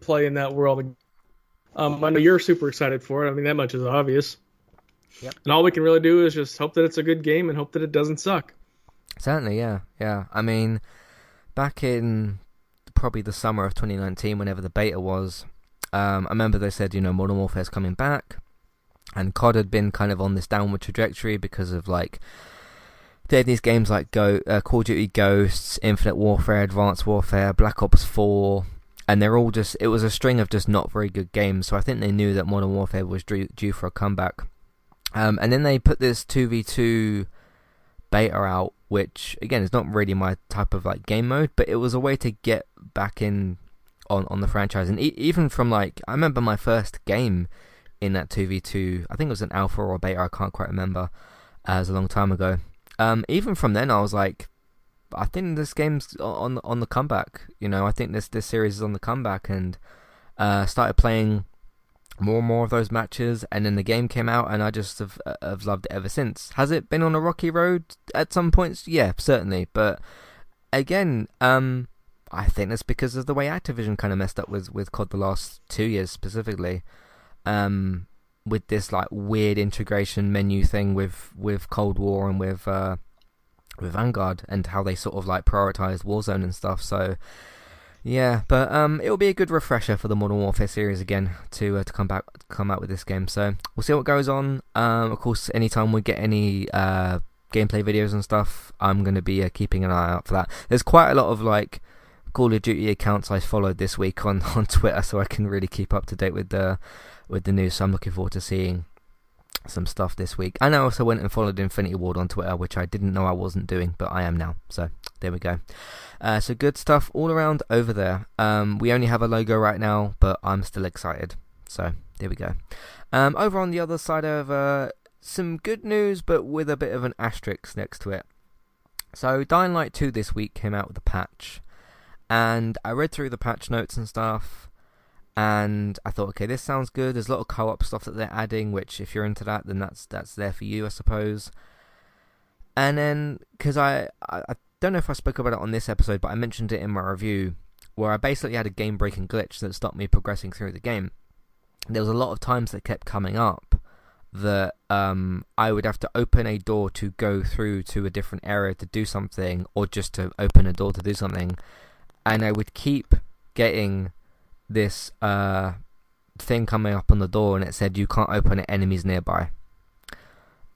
play in that world. Um, I know you're super excited for it. I mean, that much is obvious. Yep. And all we can really do is just hope that it's a good game and hope that it doesn't suck. Certainly, yeah, yeah. I mean, back in probably the summer of 2019, whenever the beta was, um, I remember they said, you know, Modern Warfare is coming back and COD had been kind of on this downward trajectory because of like they had these games like Go, uh, Call of Duty Ghosts, Infinite Warfare, Advanced Warfare, Black Ops 4, and they're all just it was a string of just not very good games. So I think they knew that Modern Warfare was due, due for a comeback. Um, and then they put this 2v2 beta out, which again is not really my type of like game mode, but it was a way to get back in on on the franchise. And e- even from like I remember my first game in that 2v2. I think it was an alpha or beta, I can't quite remember. Uh, was a long time ago. Um, even from then, I was like, I think this game's on on the comeback. You know, I think this this series is on the comeback, and uh, started playing more and more of those matches. And then the game came out, and I just have, uh, have loved it ever since. Has it been on a rocky road at some points? Yeah, certainly. But again, um, I think that's because of the way Activision kind of messed up with with COD the last two years specifically um, with this like weird integration menu thing with with Cold War and with uh, with Vanguard and how they sort of like prioritized Warzone and stuff. So yeah, but um, it'll be a good refresher for the Modern Warfare series again to uh, to come back come out with this game. So we'll see what goes on. Um, of course, anytime we get any uh gameplay videos and stuff, I'm going to be uh, keeping an eye out for that. There's quite a lot of like Call of Duty accounts I followed this week on (laughs) on Twitter, so I can really keep up to date with the with the news. So I'm looking forward to seeing some stuff this week. And I also went and followed Infinity Ward on Twitter, which I didn't know I wasn't doing, but I am now. So there we go. Uh, so good stuff all around over there. Um, we only have a logo right now, but I'm still excited. So there we go. Um, over on the other side of uh, some good news, but with a bit of an asterisk next to it. So Dying Light 2 this week came out with a patch, and I read through the patch notes and stuff and I thought, okay, this sounds good. There's a lot of co-op stuff that they're adding, which if you're into that, then that's that's there for you, I suppose. And then because I, I don't know if I spoke about it on this episode, but I mentioned it in my review where I basically had a game breaking glitch that stopped me progressing through the game. There was a lot of times that kept coming up that um, I would have to open a door to go through to a different area to do something, or just to open a door to do something, and I would keep getting this uh, thing coming up on the door, and it said you can't open it, enemies nearby.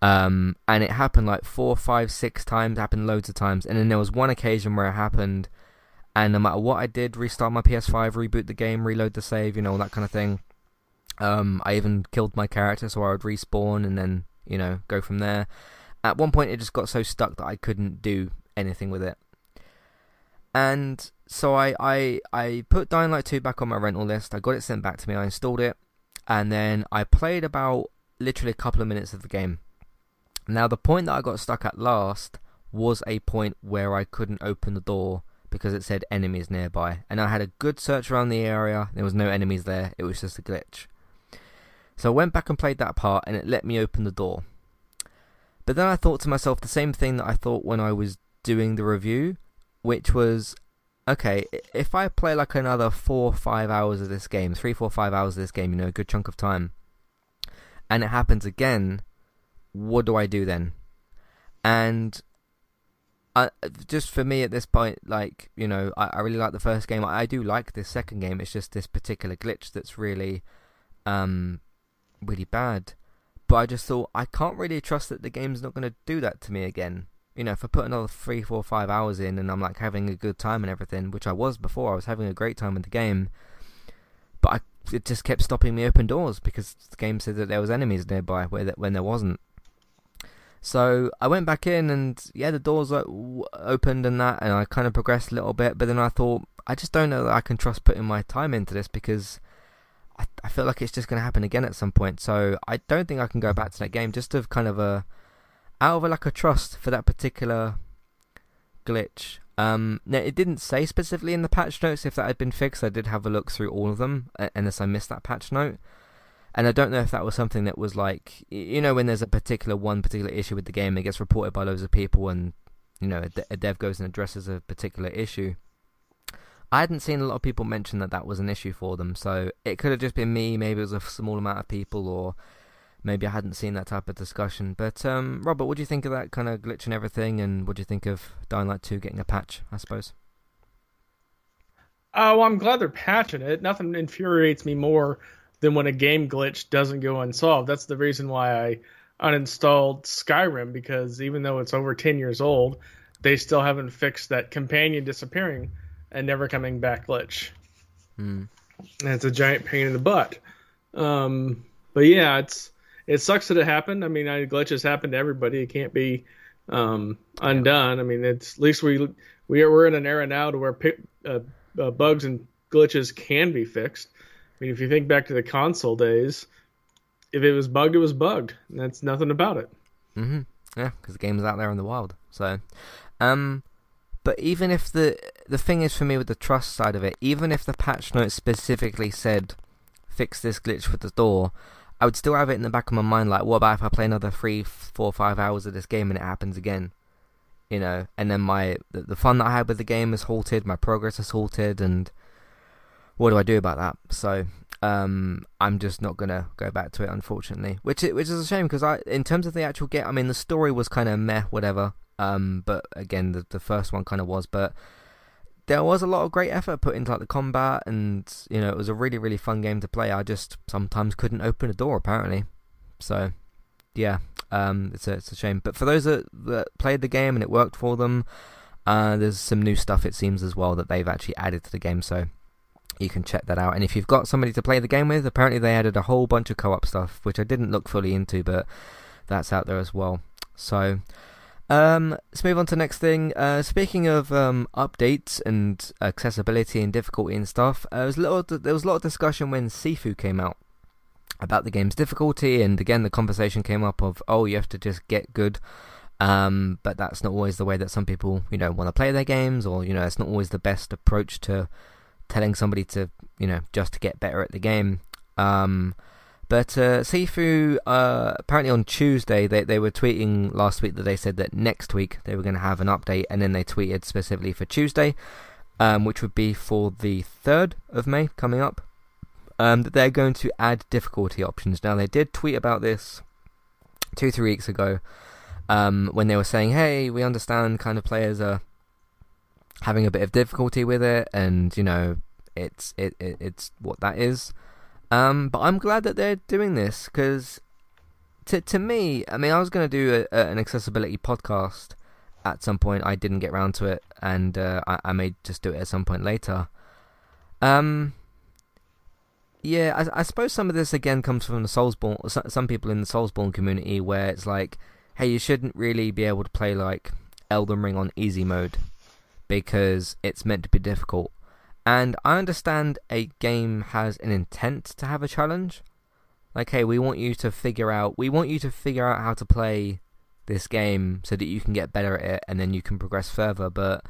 Um, and it happened like four, five, six times. Happened loads of times, and then there was one occasion where it happened, and no matter what I did, restart my PS5, reboot the game, reload the save, you know, all that kind of thing. Um, I even killed my character, so I would respawn and then you know go from there. At one point, it just got so stuck that I couldn't do anything with it, and so I I I put Dying Light 2 back on my rental list. I got it sent back to me. I installed it, and then I played about literally a couple of minutes of the game now, the point that I got stuck at last was a point where I couldn't open the door because it said enemies nearby. And I had a good search around the area, there was no enemies there, it was just a glitch. So I went back and played that part, and it let me open the door. But then I thought to myself the same thing that I thought when I was doing the review, which was okay, if I play like another four, five hours of this game, three, four, five hours of this game, you know, a good chunk of time, and it happens again, what do I do then? And I, just for me at this point, like you know, I, I really like the first game. I, I, do like this second game. It's just this particular glitch that's really, um, really bad. But I just thought I can't really trust that the game's not going to do that to me again. You know, if I put another three, four, five hours in and I'm like having a good time and everything, which I was before, I was having a great time in the game. But I, it just kept stopping me open doors because the game said that there was enemies nearby where that when there wasn't. So I went back in and yeah, the doors opened and that, and I kind of progressed a little bit. But then I thought, I just don't know that I can trust putting my time into this because I, I feel like it's just going to happen again at some point. So I don't think I can go back to that game just of kind of a out of a lack of trust for that particular glitch. Um, now it didn't say specifically in the patch notes if that had been fixed. I did have a look through all of them, unless I missed that patch note. And I don't know if that was something that was like, you know, when there's a particular one particular issue with the game, it gets reported by loads of people, and you know, a, de- a dev goes and addresses a particular issue. I hadn't seen a lot of people mention that that was an issue for them, so it could have just been me. Maybe it was a small amount of people, or maybe I hadn't seen that type of discussion. But um, Robert, what do you think of that kind of glitch and everything, and what do you think of Dying Light 2 getting a patch? I suppose. Oh, uh, well, I'm glad they're patching it. Nothing infuriates me more than when a game glitch doesn't go unsolved. That's the reason why I uninstalled Skyrim because even though it's over 10 years old, they still haven't fixed that companion disappearing and never coming back glitch. Mm. And it's a giant pain in the butt. Um, but yeah, it's it sucks that it happened. I mean, glitches happen to everybody. It can't be um, undone. I mean, it's at least we we are we're in an era now to where uh, uh, bugs and glitches can be fixed. I mean, if you think back to the console days, if it was bugged, it was bugged. That's nothing about it. Mm-hmm. Yeah, because the game is out there in the wild. So, um, but even if the the thing is for me with the trust side of it, even if the patch notes specifically said fix this glitch with the door, I would still have it in the back of my mind. Like, what about if I play another three, four, five hours of this game and it happens again? You know, and then my the, the fun that I had with the game is halted, my progress is halted, and what do I do about that? So um, I'm just not gonna go back to it, unfortunately. Which which is a shame because I, in terms of the actual game, I mean, the story was kind of meh, whatever. Um, but again, the the first one kind of was, but there was a lot of great effort put into like the combat, and you know, it was a really really fun game to play. I just sometimes couldn't open a door apparently, so yeah, um, it's a it's a shame. But for those that that played the game and it worked for them, uh, there's some new stuff it seems as well that they've actually added to the game. So you can check that out. And if you've got somebody to play the game with, apparently they added a whole bunch of co-op stuff, which I didn't look fully into, but that's out there as well. So, um, let's move on to the next thing. Uh, speaking of um, updates and accessibility and difficulty and stuff, uh, there was a little, there was a lot of discussion when Sifu came out about the game's difficulty, and again the conversation came up of, oh, you have to just get good. Um, but that's not always the way that some people, you know, want to play their games, or you know, it's not always the best approach to telling somebody to you know just to get better at the game. Um, But uh, Sifu, uh, apparently on Tuesday, they, they were tweeting last week that they said that next week they were going to have an update, and then they tweeted specifically for Tuesday, um, which would be for the 3rd of May coming up, um, that they're going to add difficulty options. Now, they did tweet about this two, three weeks ago um, when they were saying, hey, we understand kind of players are having a bit of difficulty with it, and, you know, it's it, it it's what that is. Um, but I'm glad that they're doing this because, to to me, I mean, I was going to do a, a, an accessibility podcast at some point. I didn't get around to it, and uh, I, I may just do it at some point later. Um, yeah, I, I suppose some of this again comes from the Soulsborne. Some people in the Soulsborne community where it's like, hey, you shouldn't really be able to play like Elden Ring on easy mode because it's meant to be difficult. And I understand a game has an intent to have a challenge. Like, hey, we want you to figure out, we want you to figure out how to play this game so that you can get better at it and then you can progress further. But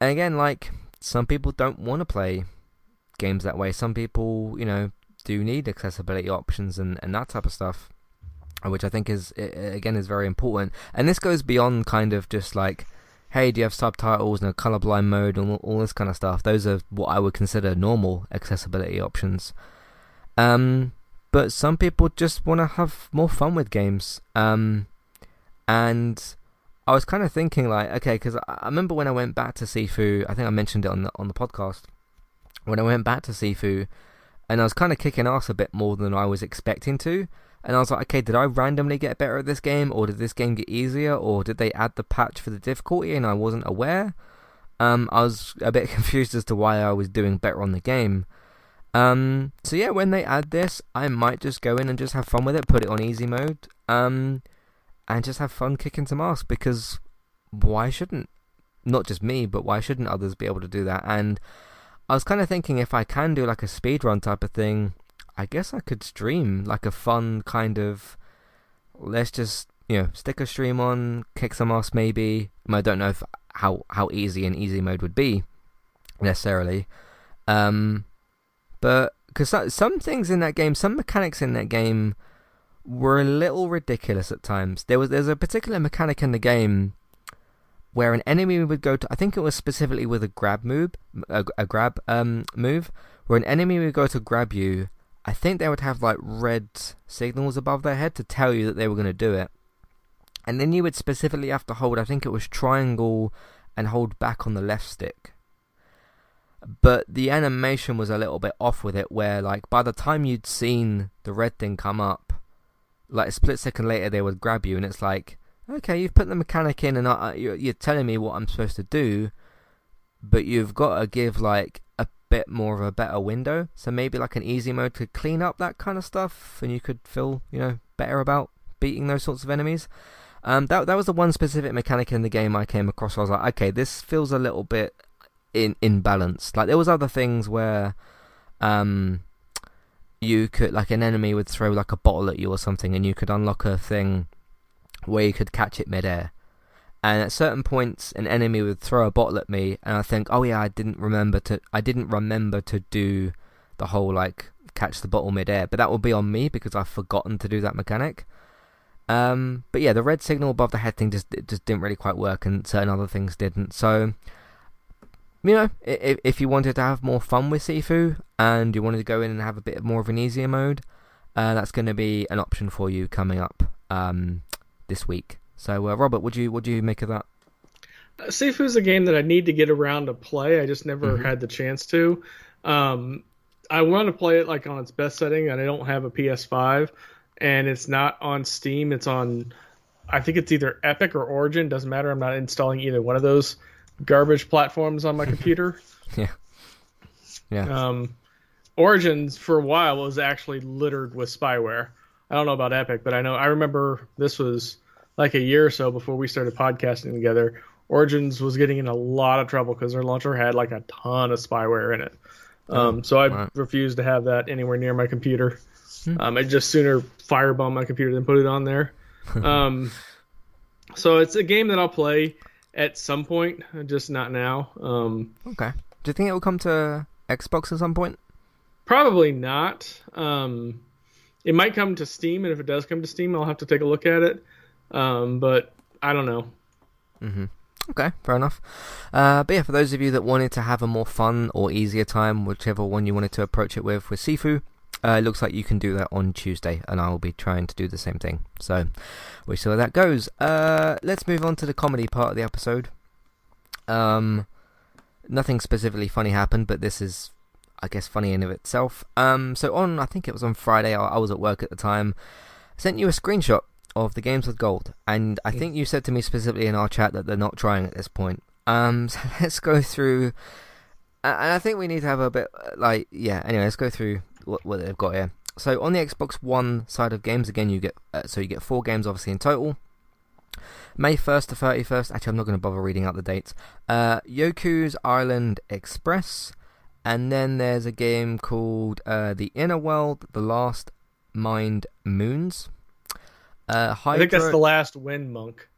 again, like, some people don't want to play games that way. Some people, you know, do need accessibility options and, and that type of stuff, which I think is, again, is very important. And this goes beyond kind of just like, hey, do you have subtitles and a colorblind mode and all, this kind of stuff? Those are what I would consider normal accessibility options. Um, but some people just want to have more fun with games. Um, and I was kind of thinking like, okay, because I, I remember when I went back to Sifu, I think I mentioned it on the on the podcast. When I went back to Sifu, and I was kind of kicking ass a bit more than I was expecting to and I was like, okay, did I randomly get better at this game, or did this game get easier, or did they add the patch for the difficulty and I wasn't aware? Um, I was (laughs) a bit confused as to why I was doing better on the game. Um, so yeah, when they add this, I might just go in and just have fun with it, put it on easy mode, um, and just have fun kicking some ass because why shouldn't not just me, but why shouldn't others be able to do that? And I was kind of thinking if I can do like a speed run type of thing, I guess I could stream like a fun kind of. Let's just you know stick a stream on, kick some ass maybe. I don't know if how how easy an easy mode would be necessarily, um, but because some things in that game, some mechanics in that game were a little ridiculous at times. There was there's a particular mechanic in the game where an enemy would go to. I think it was specifically with a grab move, a, a grab um move, where an enemy would go to grab you I think they would have like red signals above their head to tell you that they were going to do it. And then you would specifically have to hold, I think it was triangle and hold back on the left stick. But the animation was a little bit off with it, where like by the time you'd seen the red thing come up, like a split second later they would grab you, and it's like, okay, you've put the mechanic in, and I, you're, you're telling me what I'm supposed to do, but you've got to give like bit more of a better window. So maybe like an easy mode could clean up that kind of stuff, and you could feel you know better about beating those sorts of enemies. Um, that that was the one specific mechanic in the game I came across. I was like, okay, this feels a little bit in imbalanced. Like there was other things where, um, you could like an enemy would throw like a bottle at you or something, and you could unlock a thing where you could catch it midair and at certain points an enemy would throw a bottle at me and I think oh yeah I didn't remember to I didn't remember to do the whole like catch the bottle midair. But that will be on me because I've forgotten to do that mechanic. Um, but yeah the red signal above the head thing just just didn't really quite work and certain other things didn't. So you know if, if you wanted to have more fun with Sifu and you wanted to go in and have a bit more of an easier mode uh, that's going to be an option for you coming up um, this week so, uh, Robert, would you what do you make of that? Uh, Sifu is a game that I need to get around to play. I just never mm-hmm. had the chance to. Um, I want to play it like on its best setting, and I don't have a PS5, and it's not on Steam. It's on, I think it's either Epic or Origin. Doesn't matter. I'm not installing either one of those garbage platforms on my (laughs) computer. yeah. Yeah. Um, Origins for a while was actually littered with spyware. I don't know about Epic, but I know I remember this was like a year or so before we started podcasting together, Origins was getting in a lot of trouble because their launcher had like a ton of spyware in it. Um, so I right. refused to have that anywhere near my computer. Hmm. Um, I'd just sooner firebomb my computer than put it on there. (laughs) um, so it's a game that I'll play at some point, just not now. Um, okay. Do you think it will come to Xbox at some point? Probably not. Um, it might come to Steam, and if it does come to Steam, I'll have to take a look at it. Um, but I don't know. Mm-hmm. Okay, fair enough. Uh, but yeah, for those of you that wanted to have a more fun or easier time, whichever one you wanted to approach it with, with Sifu, uh, it looks like you can do that on Tuesday, and I will be trying to do the same thing. So we'll see where that goes. Uh, let's move on to the comedy part of the episode. Um, nothing specifically funny happened, but this is, I guess, funny in of itself. Um, so on, I think it was on Friday. I, I was at work at the time. I sent you a screenshot of the games with gold, and I think you said to me specifically in our chat that they're not trying at this point. Um, (laughs) so let's go through, and I think we need to have a bit like yeah. Anyway, let's go through what, what they've got here. So on the Xbox One side of games, again you get uh, so you get four games obviously in total. May 1st to 31st. Actually, I'm not going to bother reading out the dates. Uh, Yoku's Island Express. And then there's a game called uh, The Inner World, The Last Mind Moons. Uh. I think that's the last Wind Monk.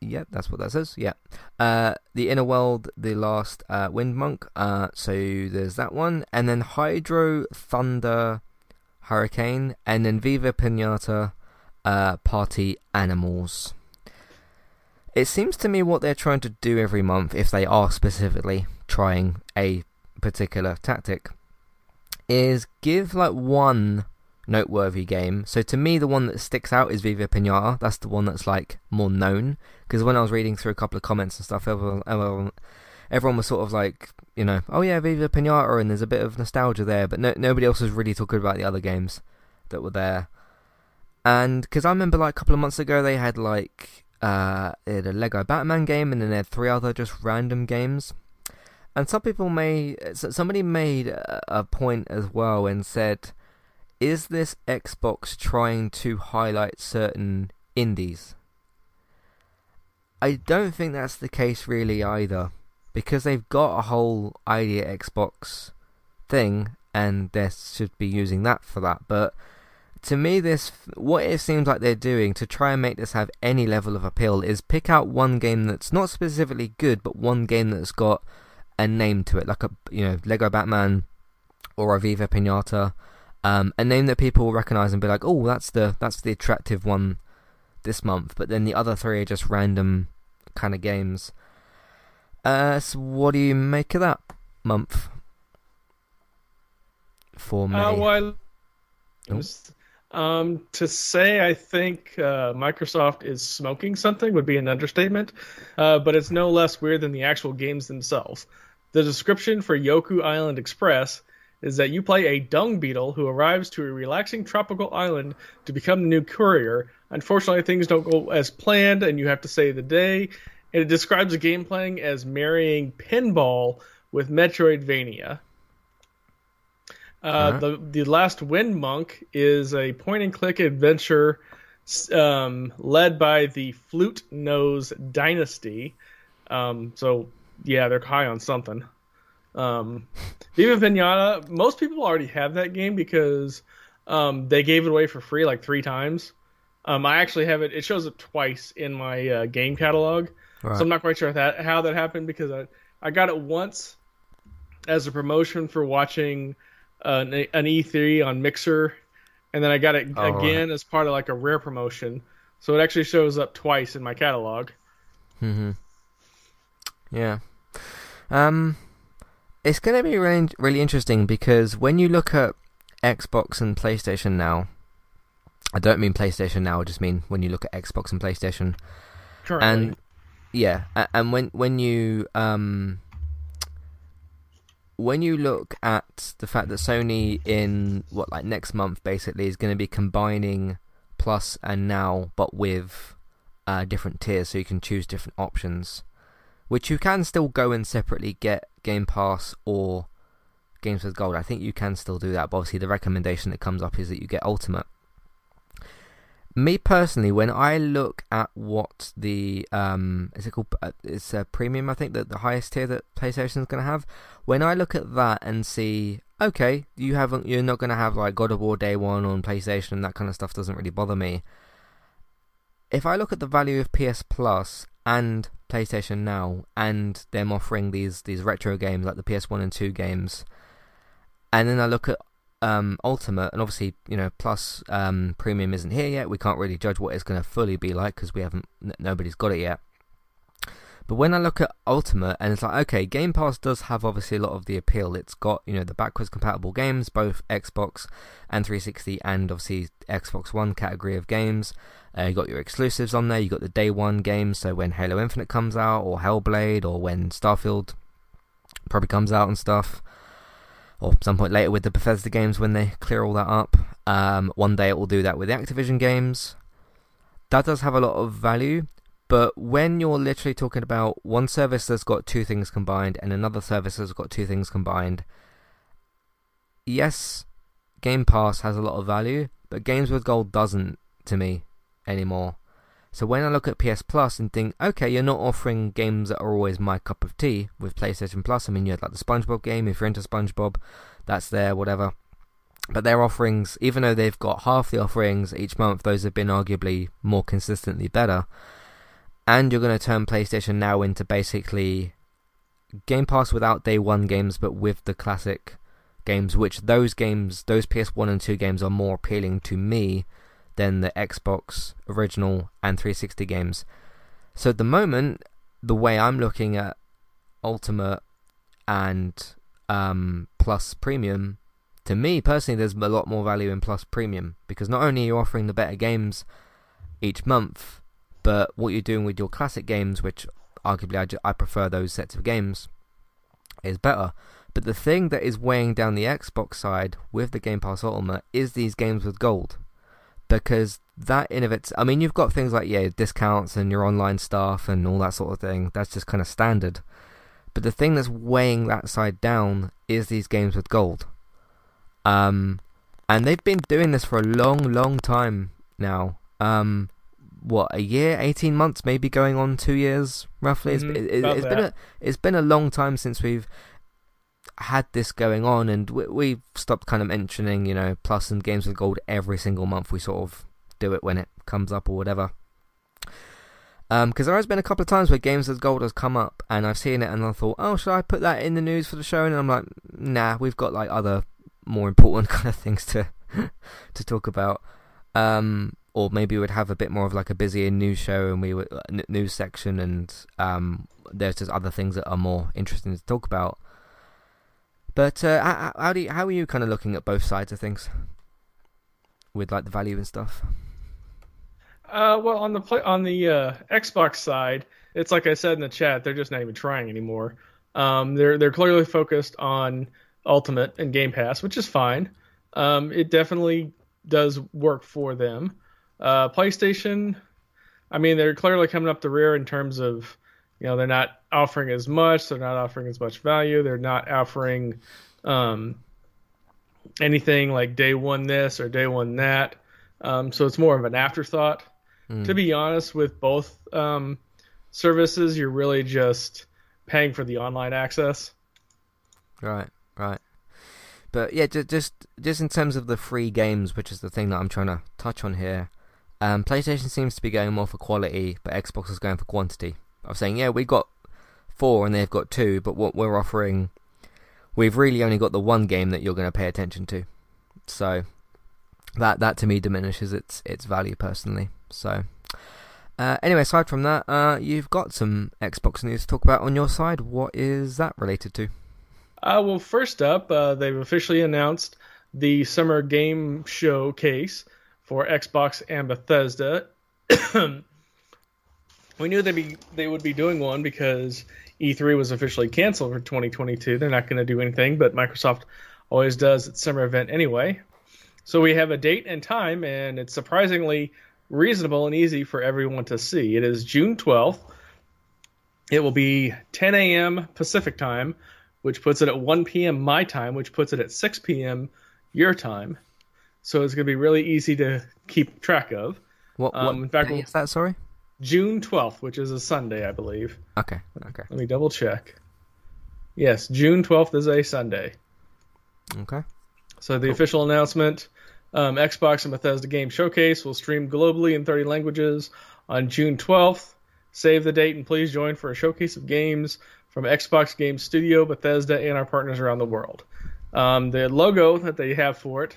Yeah, that's what that says. Yeah. Uh, the Inner World, The Last uh, Wind Monk. Uh, so there's that one. And then Hydro, Thunder, Hurricane. And then Viva Pinata, uh, Party Animals. It seems to me what they're trying to do every month, if they are specifically trying a particular tactic, is give like one noteworthy game. So to me, the one that sticks out is Viva Pinata. That's the one that's like more known. Because when I was reading through a couple of comments and stuff, everyone, everyone, was sort of like, you know, oh yeah, Viva Pinata, and there's a bit of nostalgia there. But no, nobody else was really talking about the other games that were there. And because I remember like a couple of months ago, they had like uh, they had a Lego Batman game, and then they had three other just random games. And some people may, somebody made a point as well and said is this Xbox trying to highlight certain indies? I don't think that's the case really either, because they've got a whole idea Xbox thing, and they should be using that for that. But to me, this what it seems like they're doing to try and make this have any level of appeal is pick out one game that's not specifically good, but one game that's got a name to it, like a you know Lego Batman or a Viva Pinata um, a name that people will recognize and be like, "Oh, that's the that's the attractive one this month." But then the other three are just random kind of games. Uh, so what do you make of that month for me? Uh, well, oh. um, to say I think uh, Microsoft is smoking something would be an understatement, uh, but it's no less weird than the actual games themselves. The description for Yoku Island Express is that you play a dung beetle who arrives to a relaxing tropical island to become the new courier. Unfortunately, things don't go as planned, and you have to save the day. And it describes the game playing as marrying pinball with Metroidvania. Uh, uh-huh. The the last Wind Monk is a point and click adventure um, led by the Flute Nose Dynasty. Um, so yeah, they're high on something. Um, Viva Pinata, most people already have that game because um, they gave it away for free like three times. Um, I actually have it; it shows up twice in my uh, game catalog, right. so I'm not quite sure that how that happened because I I got it once as a promotion for watching uh, an, an E3 on Mixer, and then I got it oh, again right. as part of like a rare promotion. So it actually shows up twice in my catalog. Hmm. Yeah. Um it's going to be really, really interesting because when you look at Xbox and PlayStation now, I don't mean PlayStation now. I just mean when you look at Xbox and PlayStation. Currently. And yeah, and when when you um when you look at the fact that Sony in what like next month basically is going to be combining Plus and Now, but with uh, different tiers, so you can choose different options which you can still go and separately get Game Pass or Games with Gold. I think you can still do that, but obviously the recommendation that comes up is that you get Ultimate. Me personally, when I look at what the um, is it called? Uh, it's a premium. I think that the highest tier that PlayStation is going to have. When I look at that and see, okay, you haven't, you're not going to have like God of War Day One on PlayStation, and that kind of stuff doesn't really bother me. If I look at the value of PS Plus and PlayStation Now, and them offering these these retro games like the PS1 and 2 games, and then I look at um, Ultimate, and obviously, you know, Plus um, Premium isn't here yet. We can't really judge what it's going to fully be like because we haven't, n- nobody's got it yet. But when I look at Ultimate, and it's like, okay, Game Pass does have obviously a lot of the appeal. It's got, you know, the backwards compatible games, both Xbox and 360, and obviously Xbox One category of games. Uh, you got your exclusives on there. You got the day one games, so when Halo Infinite comes out, or Hellblade, or when Starfield probably comes out and stuff or some point later with the Bethesda games when they clear all that up. Um, one day it will do that with the Activision games. That does have a lot of value, but when you're literally talking about one service that's got two things combined and another service that's got two things combined, yes, Game Pass has a lot of value, but Games with Gold doesn't to me anymore. So when I look at PS Plus and think, okay, you're not offering games that are always my cup of tea with PlayStation Plus. I mean, you had like the SpongeBob game. If you're into SpongeBob, that's there, whatever. But their offerings, even though they've got half the offerings each month, those have been arguably more consistently better. And you're going to turn PlayStation now into basically Game Pass without day one games, but with the classic games, which those games, those PS1 and 2 games are more appealing to me than the Xbox original and 360 games. So at the moment, the way I'm looking at Ultimate and um, Plus Premium, to me personally, there's a lot more value in Plus Premium because not only are you offering the better games each month, but what you're doing with your classic games, which arguably I, ju- I prefer those sets of games, is better. But the thing that is weighing down the Xbox side with the Game Pass Ultimate is these games with gold. Because that in of its I mean you've got things like yeah discounts and your online stuff and all that sort of thing. That's just kind of standard. But the thing that's weighing that side down is these games with gold. Um and they've been doing this for a long long time now. Um what a year 18 months maybe going on 2 years roughly Mhm, it's, it, it's been a it's been a long time since we've had this going on, and we, we've stopped kind of mentioning, you know, plus and games with gold every single month. We sort of do it when it comes up or whatever. Um, because there has been a couple of times where games with gold has come up, and I've seen it, and I thought, oh, should I put that in the news for the show? And I'm like, nah, we've got like other more important (laughs) kind of things to (laughs) to talk about. Um, or maybe we'd have a bit more of like a busier news show, and we would uh, news section, and um, there's just other things that are more interesting to talk about. But uh, how, how do you, how are you kind of looking at both sides of things with like the value and stuff? Uh, well, on the play, on the uh, Xbox side, it's like I said in the chat, they're just not even trying anymore. Um, they're they're clearly focused on Ultimate and Game Pass, which is fine. Um, it definitely does work for them. Uh, PlayStation, I mean, they're clearly coming up the rear in terms of, you know, they're not offering as much, they're not offering as much value, they're not offering um, anything like day one this or day one that. Um, so it's more of an afterthought. Mm. To be honest, with both um, services, you're really just paying for the online access. Right, right. But yeah, just just just in terms of the free games, which is the thing that I'm trying to touch on here. Um, PlayStation seems to be going more for quality, but Xbox is going for quantity. I'm saying, yeah, we got four and they've got two, but what we're offering, we've really only got the one game that you're going to pay attention to. So that that to me diminishes its its value personally. So uh, anyway, aside from that, uh, you've got some Xbox news to talk about on your side. What is that related to? Uh, well, first up, uh, they've officially announced the summer game showcase for Xbox and Bethesda. (coughs) we knew they'd be they would be doing one because E3 was officially canceled for 2022. They're not going to do anything, but Microsoft always does its summer event anyway. So we have a date and time, and it's surprisingly reasonable and easy for everyone to see. It is June 12th. It will be 10 a.m. Pacific time, which puts it at 1 p.m. my time, which puts it at 6 p.m. your time. So it's going to be really easy to keep track of. What, what Um, in fact, day is that? Sorry. June 12th, which is a Sunday, I believe. Okay. Okay. Let me double check. Yes, June 12th is a Sunday. Okay. So the official announcement um, Xbox and Bethesda Game Showcase will stream globally in 30 languages on June 12th. Save the date and please join for a showcase of games from Xbox Game Studio, Bethesda, and our partners around the world. Um, the logo that they have for it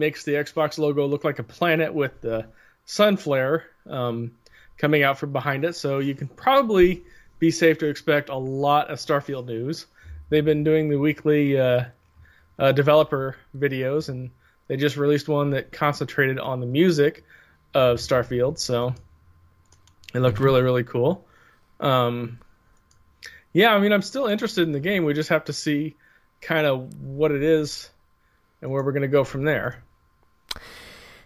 makes the Xbox logo look like a planet with the sun flare um, coming out from behind it. So you can probably be safe to expect a lot of Starfield news. They've been doing the weekly uh, uh, developer videos, and they just released one that concentrated on the music of Starfield. So it looked really, really cool. Um, yeah, I mean, I'm still interested in the game. We just have to see kind of what it is and where we're going to go from there.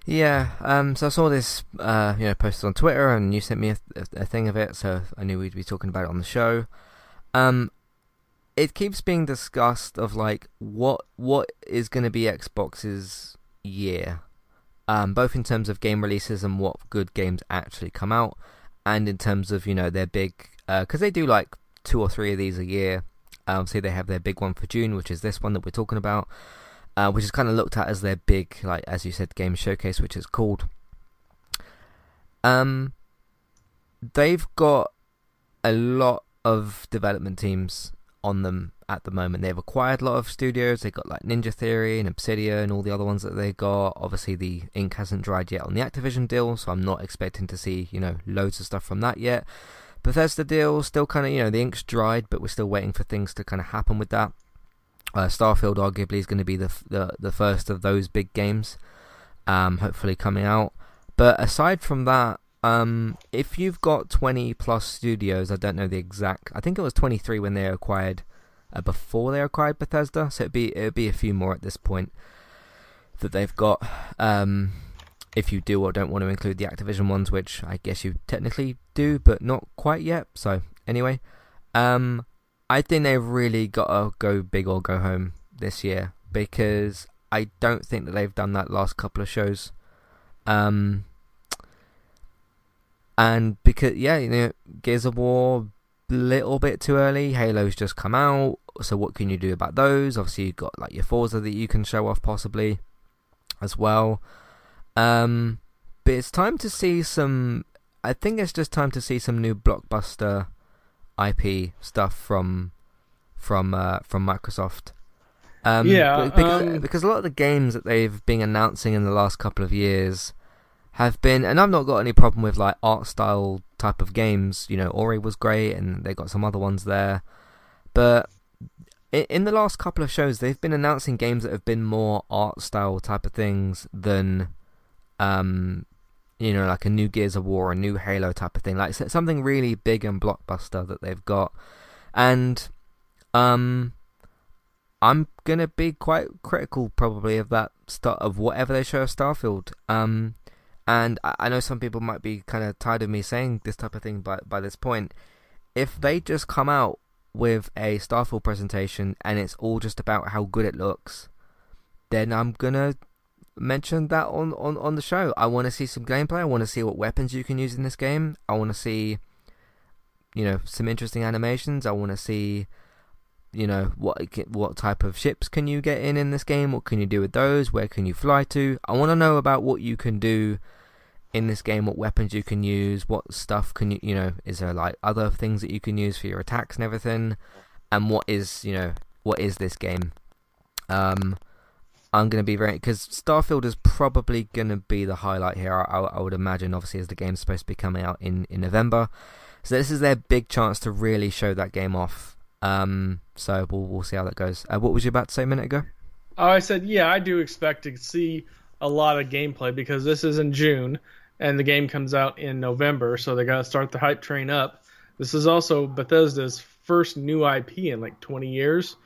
Yeah, um, so I saw this, uh, you know, posted on Twitter, and you sent me a, a, thing of it, so I knew we'd be talking about it on the show. Um, it keeps being discussed of like what what is going to be Xbox's year, um, both in terms of game releases and what good games actually come out, and in terms of you know their big, because uh, they do like two or three of these a year. Obviously, they have their big one for June, which is this one that we're talking about uh, which is kind of looked at as their big, like as you said, game showcase, which is called. Um, they've got a lot of development teams on them at the moment. They've acquired a lot of studios. They've got like Ninja Theory and Obsidian and all the other ones that they got. Obviously, the ink hasn't dried yet on the Activision deal, so I'm not expecting to see you know loads of stuff from that yet. Bethesda deal still kind of you know the ink's dried, but we're still waiting for things to kind of happen with that. Uh, Starfield arguably is going to be the, the the first of those big games, um, hopefully coming out. But aside from that, um, if you've got 20 plus studios, I don't know the exact. I think it was 23 when they acquired, uh, before they acquired Bethesda. So it'd be it'd be a few more at this point that they've got. Um, if you do or don't want to include the Activision ones, which I guess you technically do, but not quite yet. So anyway, um, I think they've really got to go big or go home this year because I don't think that they've done that last couple of shows. Um, and because yeah, you know, Gears of War a little bit too early. Halo's just come out, so what can you do about those? Obviously, you've got like your Forza that you can show off possibly as well. Um, but it's time to see some. I think it's just time to see some new blockbuster IP stuff from from uh, from Microsoft. Um, yeah, because, um, because a lot of the games that they've been announcing in the last couple of years have been, and I've not got any problem with like art style type of games. You know, Ori was great, and they got some other ones there, but in the last couple of shows, they've been announcing games that have been more art style type of things than um, you know, like a new Gears of War, a new Halo type of thing, like something really big and blockbuster that they've got. And um, I'm gonna be quite critical probably of that start of whatever they show of Starfield. Um, and I, I know some people might be kind of tired of me saying this type of thing but by this point. If they just come out with a Starfield presentation and it's all just about how good it looks, then I'm gonna mentioned that on, on, on the show. I want to see some gameplay. I want to see what weapons you can use in this game. I want to see, you know, some interesting animations. I want to see, you know, what what type of ships can you get in in this game? What can you do with those? Where can you fly to? I want to know about what you can do in this game. What weapons you can use? What stuff can you, you know, is there like other things that you can use for your attacks and everything? And what is, you know, what is this game? Um, I'm going to be very because Starfield is probably going to be the highlight here. I, I, would imagine, obviously, as the game's supposed to be coming out in, in November, so this is their big chance to really show that game off. Um, so we'll we'll see how that goes. Uh, what was you about to say a minute ago? I said yeah, I do expect to see a lot of gameplay because this is in June and the game comes out in November, so they got to start the hype train up. This is also Bethesda's first new IP in like 20 years.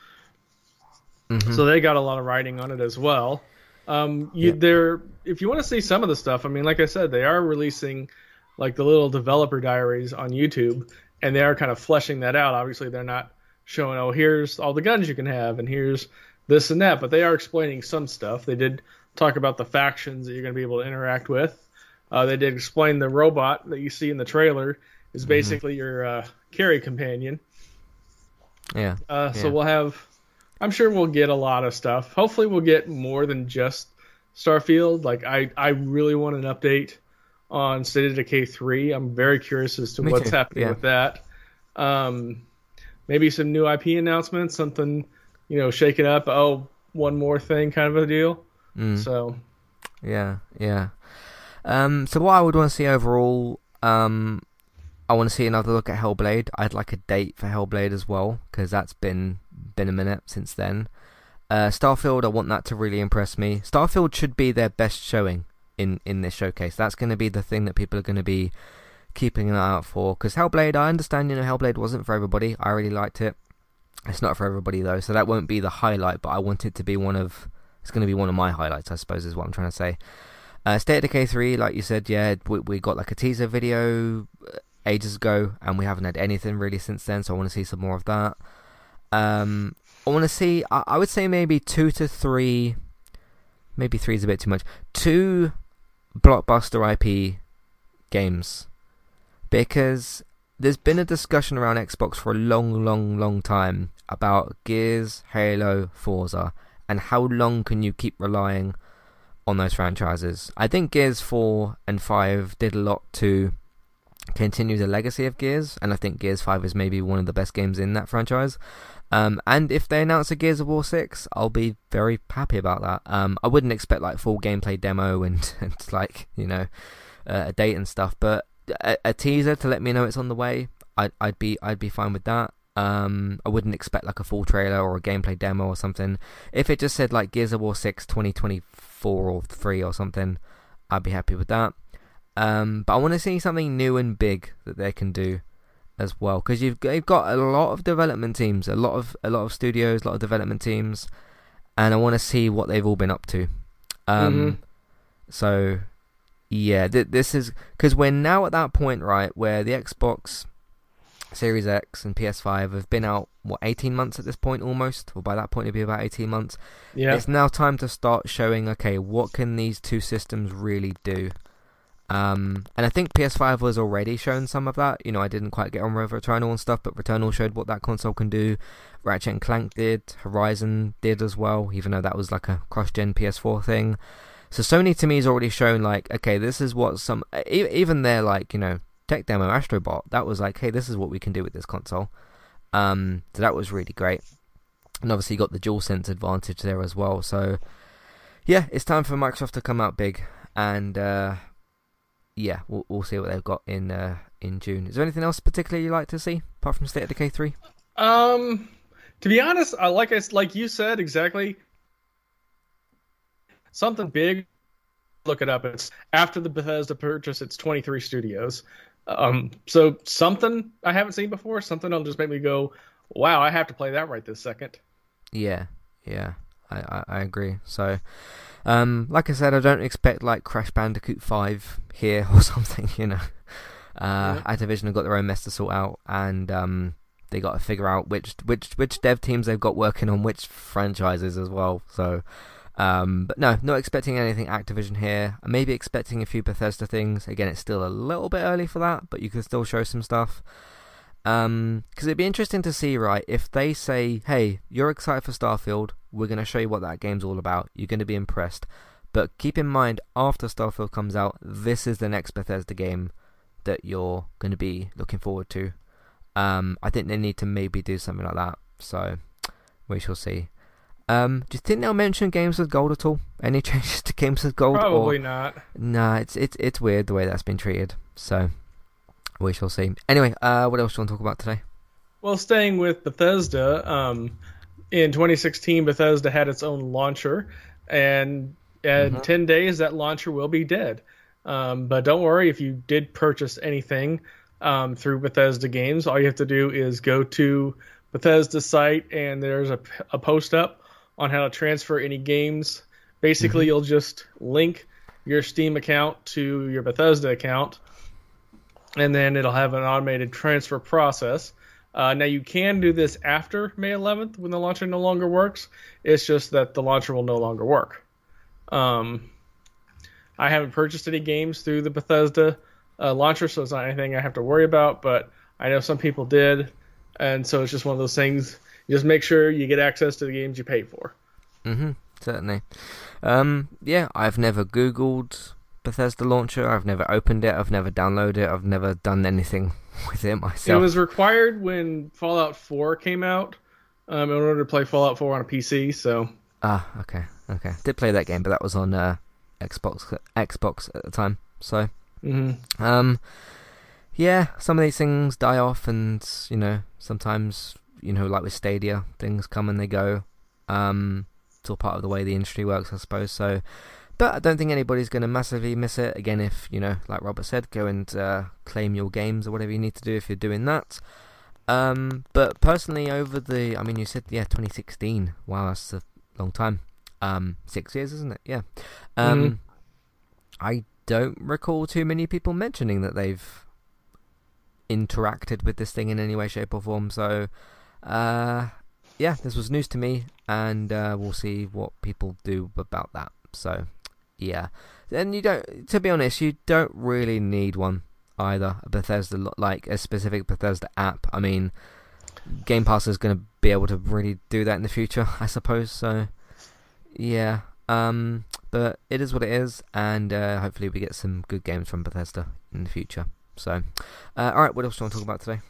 Mm-hmm. So they got a lot of writing on it as well. Um, you, they're if you want to see some of the stuff, I mean, like I said, they are releasing like the little developer diaries on YouTube, and they are kind of fleshing that out. Obviously, they're not showing, oh, here's all the guns you can have, and here's this and that, but they are explaining some stuff. They did talk about the factions that you're going to be able to interact with. Uh, they did explain the robot that you see in the trailer is mm-hmm. basically mm-hmm. your uh, carry companion. Yeah. Uh, yeah. So we'll have I'm sure we'll get a lot of stuff. Hopefully, we'll get more than just Starfield. Like, I, I really want an update on State of Decay 3. I'm very curious as to Me what's too. happening yeah. with that. Um, maybe some new IP announcements, something you know, shaken up. Oh, one more thing, kind of a deal. Mm. So, Yeah, yeah. Um, so what I would want to see overall, um, I want to see another look at Hellblade. I'd like a date for Hellblade as well because that's been been a minute since then. Uh, Starfield, I want that to really impress me. Starfield should be their best showing in in this showcase. That's going to be the thing that people are going to be keeping an eye out for. Because Hellblade, I understand, you know, Hellblade wasn't for everybody. I really liked it. It's not for everybody though, so that won't be the highlight. But I want it to be one of. It's going to be one of my highlights, I suppose, is what I'm trying to say. Uh, State of Decay 3, like you said, yeah, we, we got like a teaser video uh, ages ago, and we haven't had anything really since then. So I want to see some more of that. Um, I want to see. I, I would say maybe two to three. Maybe three is a bit too much. Two blockbuster IP games, because there's been a discussion around Xbox for a long, long, long time about Gears, Halo, Forza, and how long can you keep relying on those franchises. I think Gears 4 and 5 did a lot to continue the legacy of Gears, and I think Gears 5 is maybe one of the best games in that franchise. Um, and if they announce a Gears of War 6, I'll be very happy about that. Um, I wouldn't expect like full gameplay demo (laughs) and, and like, you know, uh, a date and stuff, but a, a, teaser to let me know it's on the way, I'd, I'd be I'd be fine with that. Um, I wouldn't expect like a full trailer or a gameplay demo or something. If it just said like Gears of War 6 2024 or 3 or something, I'd be happy with that. Um, but I want to see something new and big that they can do as well because you've you've got a lot of development teams, a lot of a lot of studios, a lot of development teams, and I want to see what they've all been up to. Um, Mhm. so yeah, th- this is because we're now at that point, right, where the Xbox Series X and PS5 have been out what 18 months at this point almost, or by that point it'd be about 18 months. yeah. It's now time to start showing, okay, what can these two systems really do? Um, and I think PS5 was already showing some of that. You know, I didn't quite get on with Returnal and stuff, but Returnal showed what that console can do. Ratchet and Clank did. Horizon did as well, even though that was like a cross-gen PS4 thing. So Sony to me has already shown like, okay, this is what some even their like you know tech demo Astrobot that was like, hey, this is what we can do with this console. Um, so that was really great, and obviously you got the DualSense advantage there as well. So yeah, it's time for Microsoft to come out big, and uh, yeah, we'll, we'll see what they've got in uh, in June. Is there anything else particularly you like to see apart from State of Decay three? Um, to be honest, I like I like you said exactly. Something big. Look it up. It's after the Bethesda purchase. It's 23 studios. Um, so something I haven't seen before. Something that'll just make me go, "Wow, I have to play that right this second. Yeah, yeah, I, I, I agree. So, um, like I said, I don't expect like Crash Bandicoot Five here (laughs) or something. You know, uh, Activision have got their own mess to sort out, and um, they got to figure out which which which dev teams they've got working on which franchises as well. So, um, but no, not expecting anything Activision here. Maybe expecting a few Bethesda things. Again, it's still a little bit early for that, but you can still show some stuff. Um, because it'd be interesting to see, right, if they say, "Hey, you're excited for Starfield. We're going to show you what that game's all about. You're going to be impressed." But keep in mind, after Starfield comes out, this is the next Bethesda game that you're going to be looking forward to. Um, I think they need to maybe do something like that. So we shall see. Um, do you think they'll mention Games with Gold at all? Any (laughs) changes to Games with Gold? or- Probably not. Nah, it's it's it's weird the way that's been treated. So we shall see. Anyway, uh, what else do you want to talk about today? Well, staying with Bethesda, um, in 2016, Bethesda had its own launcher, and in Mhm. 10 days, that launcher will be dead. Um, but don't worry, if you did purchase anything um, through Bethesda Games, all you have to do is go to Bethesda's site, and there's a, a post up on how to transfer any games. Basically, you'll just link your Steam account to your Bethesda account, and then it'll have an automated transfer process. Uh, now you can do this after May 11th when the launcher no longer works. It's just that the launcher will no longer work. Um, I haven't purchased any games through the Bethesda uh, launcher, so it's not anything I have to worry about. But I know some people did, and so it's just one of those things. Just make sure you get access to the games you pay for. Mm-hmm. Certainly. Um, yeah, I've never Googled Bethesda launcher. I've never opened it. I've never downloaded it. I've never done anything with it myself. It was required when Fallout 4 came out, um, in order to play Fallout 4 on a PC. So Ah, okay, okay. Did play that game, but that was on uh, Xbox Xbox at the time. So, mhm. um, yeah, some of these things die off, and you know, sometimes you know, like with Stadia, things come and they go. Um, it's all part of the way the industry works, I suppose. So, but I don't think anybody's going to massively miss it. Again, if you know, like Robert said, go and uh, claim your games or whatever you need to do if you're doing that. Um, but personally, over the, I mean, you said yeah, 2016. Wow, that's a long time. Um, six years, isn't it? Yeah. Um, Mhm. I don't recall too many people mentioning that they've interacted with this thing in any way, shape, or form. So, uh, yeah, this was news to me, and uh, we'll see what people do about that. So, yeah, and you don't. To be honest, you don't really need one either. A Bethesda like a specific Bethesda app. I mean, Game Pass is going to be able to really do that in the future, (laughs) I suppose. So, yeah. Um, but it is what it is, and uh, hopefully we get some good games from Bethesda in the future. So, uh, all right, what else do you want to talk about today?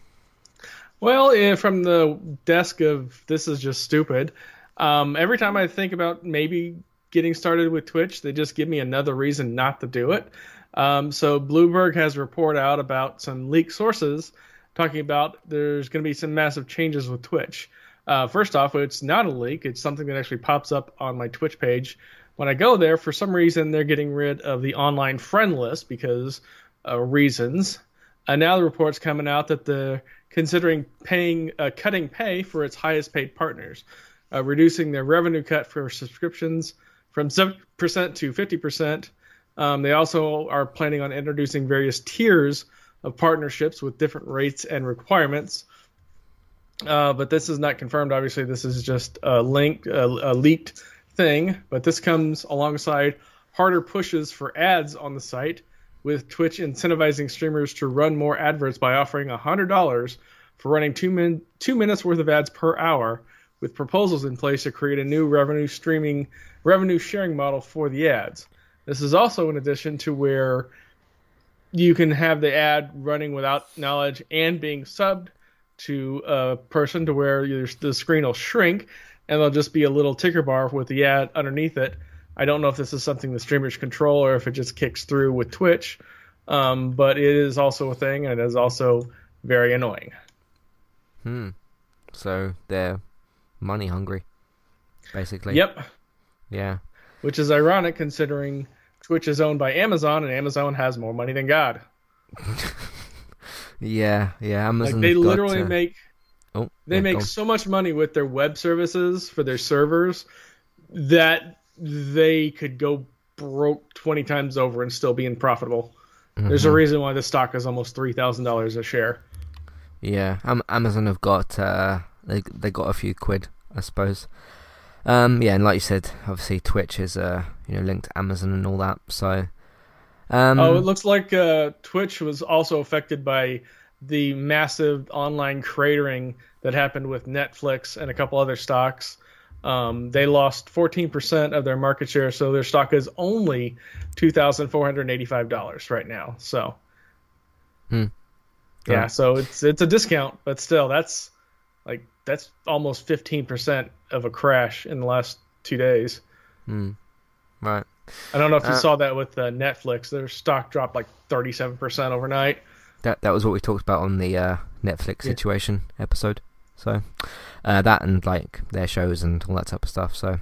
Well, from the desk of this is just stupid. Um, every time I think about maybe getting started with Twitch, they just give me another reason not to do it. Um, so Bloomberg has a report out about some leaked sources talking about there's going to be some massive changes with Twitch. Uh, first off, it's not a leak; it's something that actually pops up on my Twitch page. When I go there, for some reason, they're getting rid of the online friend list because uh, reasons. And now the report's coming out that they're considering paying uh, cutting pay for its highest paid partners, uh, reducing their revenue cut for subscriptions from 7% to 50%. Um, they also are planning on introducing various tiers of partnerships with different rates and requirements. Uh, but this is not confirmed. Obviously, this is just a link, a, a leaked thing. But this comes alongside harder pushes for ads on the site, with Twitch incentivizing streamers to run more adverts by offering $100 for running two, min- two minutes worth of ads per hour, with proposals in place to create a new revenue streaming revenue sharing model for the ads. This is also in addition to where you can have the ad running without knowledge and being subbed to a person to where the screen will shrink and there'll just be a little ticker bar with the ad underneath it. I don't know if this is something the streamers control or if it just kicks through with Twitch, um, but it is also a thing and it is also very annoying. Hmm. So they're money hungry, basically. Yep, Yeah. which is ironic considering Twitch is owned by Amazon and Amazon has more money than God. (laughs) Yeah. Yeah. Like Amazon. they literally make Oh, they yeah, make so much money with their web services for their servers that they could go broke 20 times over and still being profitable. There's a Mhm. reason why the stock is almost $3,000 a share. Yeah, um, Amazon have got uh, they they got a few quid, I suppose. Um, yeah, and like you said, obviously Twitch is uh, you know linked to Amazon and all that. So, um, oh, it looks like uh, Twitch was also affected by the massive online cratering that happened with Netflix and a couple other stocks. Um, they lost 14% of their market share, so their stock is only $2,485 right now. So, Hmm. yeah, Oh. so it's it's a discount, but still, that's like that's almost 15% of a crash in the last two days. hmm, right. I don't know if you Uh, saw that with uh, Netflix. Their stock dropped like 37% overnight. That that was what we talked about on the uh, Netflix Yeah. situation episode. So, uh, that and like their shows and all that type of stuff. So,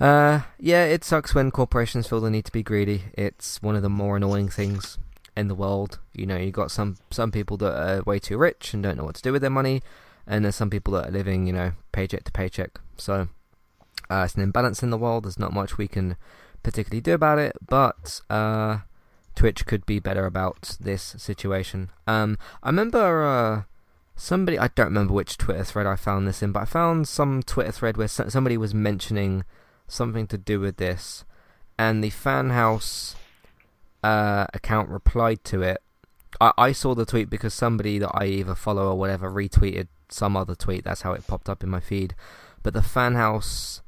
uh, yeah, it sucks when corporations feel the need to be greedy. It's one of the more annoying things in the world. You know, you got some some people that are way too rich and don't know what to do with their money, and there's some people that are living, you know, paycheck to paycheck. So, uh, it's an imbalance in the world. There's not much we can particularly do about it, but uh, Twitch could be better about this situation. Um, I remember uh, somebody, I don't remember which Twitter thread I found this in, but I found some Twitter thread where so- somebody was mentioning something to do with this, and the fan house uh, account replied to it. I, I saw the tweet because somebody that I either follow or whatever retweeted some other tweet. That's how it popped up in my feed. But the fan house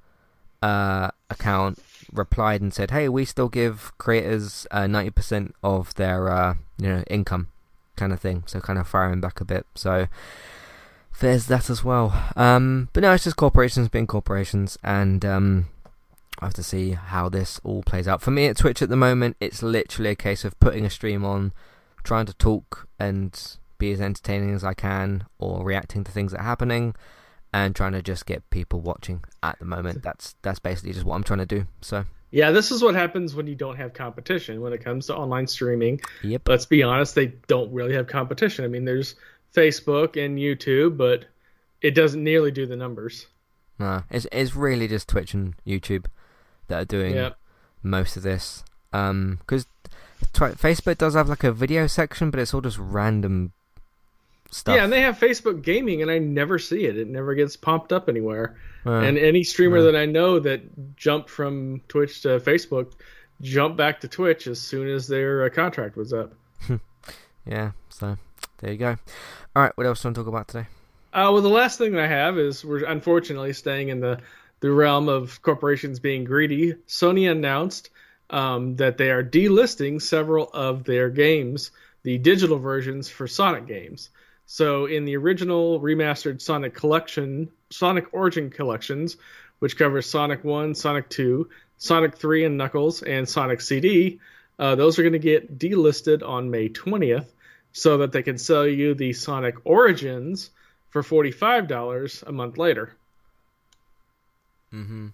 uh, account replied and said, "Hey, we still give creators uh, ninety percent of their uh, you know income, kind of thing. So kind of firing back a bit. So there's that as well. Um, but no, it's just corporations being corporations, and um, I have to see how this all plays out. For me at Twitch at the moment, it's literally a case of putting a stream on, trying to talk and be as entertaining as I can, or reacting to things that are happening, and trying to just get people watching. At the moment, that's that's basically just what I'm trying to do. So. Yeah, this is what happens when you don't have competition when it comes to online streaming. Yep. Let's be honest, they don't really have competition. I mean, there's Facebook and YouTube, but it doesn't nearly do the numbers. No, it's it's really just Twitch and YouTube that are doing Yep. most of this. Um, because Facebook does have like a video section, but it's all just random stuff. Yeah, and they have Facebook Gaming, and I never see it. It never gets popped up anywhere. Uh, and any streamer yeah. that I know that jumped from Twitch to Facebook jumped back to Twitch as soon as their uh, contract was up. (laughs) yeah, so there you go. All right, what else do you want to talk about today? Uh, well, the last thing I have is we're unfortunately staying in the, the realm of corporations being greedy. Sony announced um, that they are delisting several of their games, the digital versions for Sonic games. So, in the original remastered Sonic Collection, Sonic Origin collections, which covers Sonic 1, Sonic 2, Sonic 3 and Knuckles, and Sonic CD, uh, those are going to get delisted on May 20th so that they can sell you the Sonic Origins for $45 a month later. Mm-hmm.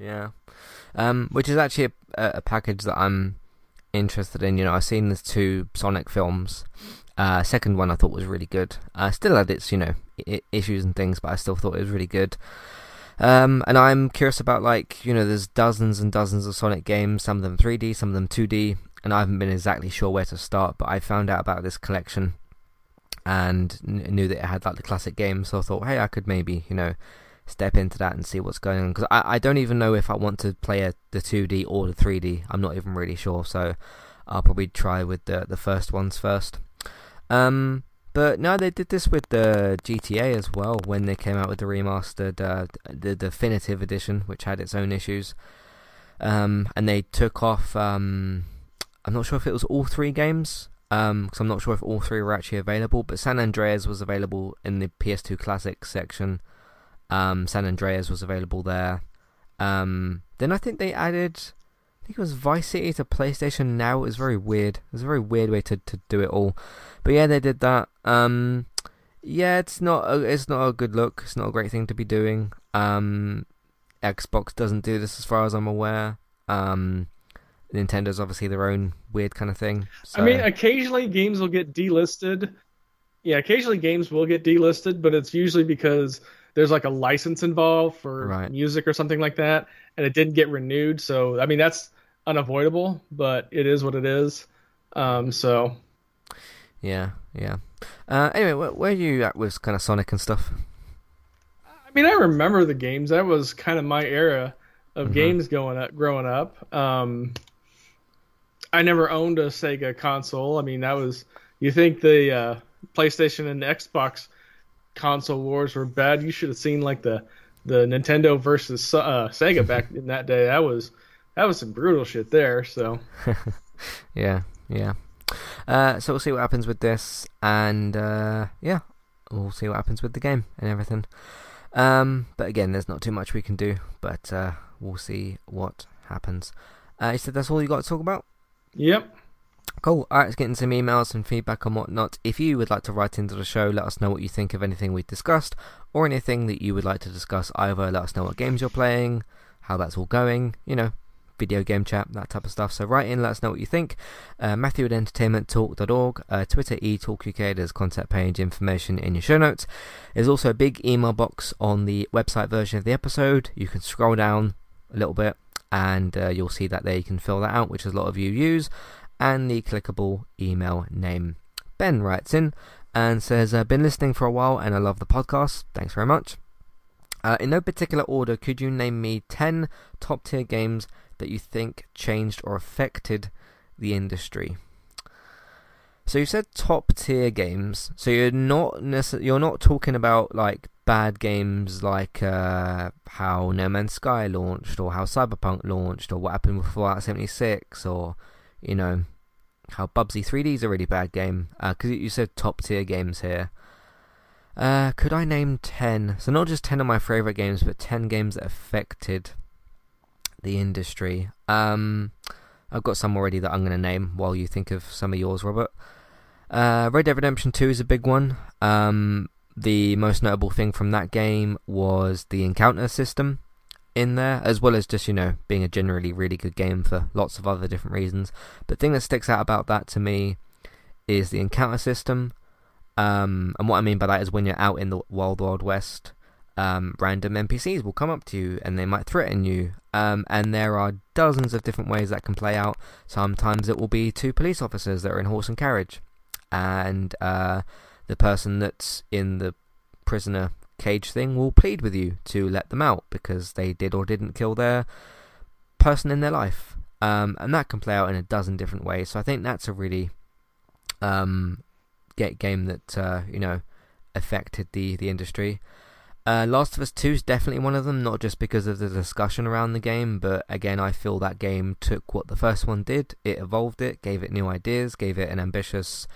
Yeah. Um, which is actually a, a package that I'm interested in. You know, I've seen the two Sonic films. Uh, second one I thought was really good. Uh, still had its, you know, I- issues and things, but I still thought it was really good. Um, and I'm curious about like, you know, there's dozens and dozens of Sonic games, some of them 3D, some of them 2D, and I haven't been exactly sure where to start, but I found out about this collection and kn- knew that it had like the classic games, so I thought, hey, I could maybe, you know, step into that and see what's going on because I, I don't even know if I want to play a, the 2D or the 3D. I'm not even really sure, so I'll probably try with the the first ones first. Um, but no, they did this with the GTA as well when they came out with the remastered, uh, the definitive edition, which had its own issues. Um, and they took off. Um, I'm not sure if it was all three games. Um, because I'm not sure if all three were actually available. But San Andreas was available in the PS2 Classic section. Um, San Andreas was available there. Um, then I think they added, I think it was Vice City to PlayStation Now. It was very weird. It was a very weird way to, to do it all. But yeah, they did that. Um, yeah, it's not a, it's not a good look. It's not a great thing to be doing. Um, Xbox doesn't do this as far as I'm aware. Um, Nintendo's obviously their own weird kind of thing. So. I mean, occasionally games will get delisted. Yeah, occasionally games will get delisted, but it's usually because there's like a license involved for Right. music or something like that, and it didn't get renewed. So, I mean, that's unavoidable, but it is what it is. Um, so, yeah, yeah. Uh, anyway, where, where are you at with kind of Sonic and stuff? I mean, I remember the games. That was kind of my era of Mhm. games going up, growing up. Um, I never owned a Sega console. I mean, that was you think the uh, PlayStation and Xbox console wars were bad. You should have seen like the the Nintendo versus uh, Sega back (laughs) in that day. That was that was some brutal shit there. So (laughs) Yeah, yeah. Uh, so we'll see what happens with this, and uh, yeah, we'll see what happens with the game and everything. Um, but again, there's not too much we can do, but uh, we'll see what happens. Uh, you said that's all you got to talk about? yep. Cool. Alright, let's get into some emails and feedback and whatnot. If you would like to write into the show, let us know what you think of anything we've discussed, or anything that you would like to discuss either. Let us know what games you're playing, how that's all going, you know, video game chat, that type of stuff. So write in, let us know what you think. Uh, Matthew at entertainmenttalk.org, uh, Twitter eTalkUK, there's contact page information in your show notes. There's also a big email box on the website version of the episode. You can scroll down a little bit and uh, you'll see that there you can fill that out, which a lot of you use and the clickable email name. Ben writes in and says, I've Been listening for a while and I love the podcast. Thanks very much. Uh, in no particular order, could you name me 10 top tier games that you think changed or affected the industry? So you said top tier games. So you're not necess- you're not talking about like bad games like uh, how No Man's Sky launched or how Cyberpunk launched or what happened with Fallout 76 or you know, how Bubsy 3D is a really bad game because you said top tier games here. Uh, could I name 10? So, not just 10 of my favourite games, but 10 games that affected the industry. Um, I've got some already that I'm going to name while you think of some of yours, Robert. Uh, Red Dead Redemption 2 is a big one. Um, the most notable thing from that game was the encounter system in there, as well as just, you know, being a generally really good game for lots of other different reasons. But the thing that sticks out about that to me is the encounter system. Um, and what I mean by that is when you're out in the Wild Wild West, um, random NPCs will come up to you and they might threaten you. Um, and there are dozens of different ways that can play out. Sometimes it will be two police officers that are in horse and carriage, and uh, the person that's in the prisoner cage thing will plead with you to let them out because they did or didn't kill their person in their life. Um, and that can play out in a dozen different ways. So I think that's a really um, get game that uh, you know affected the the industry. Uh, Last of Us 2 is definitely one of them, not just because of the discussion around the game, but again, I feel that game took what the first one did, it evolved it, gave it new ideas, gave it an ambitious,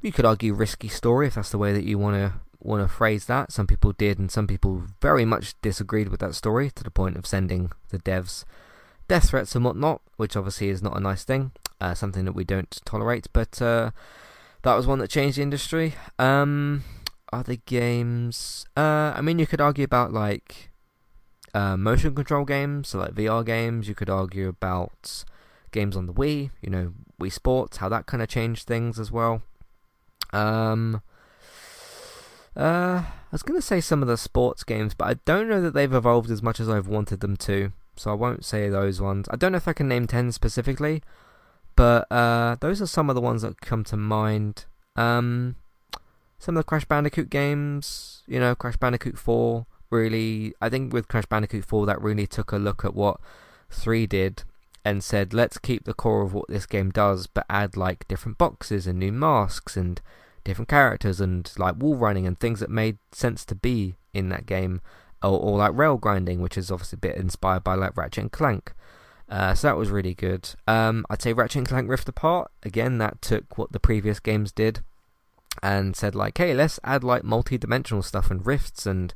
you could argue risky story if that's the way that you want to want to phrase that. Some people did, and some people very much disagreed with that story to the point of sending the devs death threats and whatnot, which obviously is not a nice thing, uh, something that we don't tolerate. But uh, that was one that changed the industry. Um, other games, uh, I mean, you could argue about like uh, motion control games, so like VR games. You could argue about games on the Wii, you know, Wii Sports, how that kind of changed things as well. Um, uh, I was going to say some of the sports games, but I don't know that they've evolved as much as I've wanted them to, so I won't say those ones. I don't know if I can name 10 specifically, but uh, those are some of the ones that come to mind. Um, some of the Crash Bandicoot games, you know, Crash Bandicoot 4 really, I think with Crash Bandicoot 4 that really took a look at what 3 did and said, let's keep the core of what this game does, but add like different boxes and new masks and different characters and like wall running and things that made sense to be in that game, or, or like rail grinding, which is obviously a bit inspired by like Ratchet and Clank. Uh, so that was really good. Um, I'd say Ratchet and Clank Rift Apart. Again, that took what the previous games did and said like, hey, let's add like multi-dimensional stuff and rifts and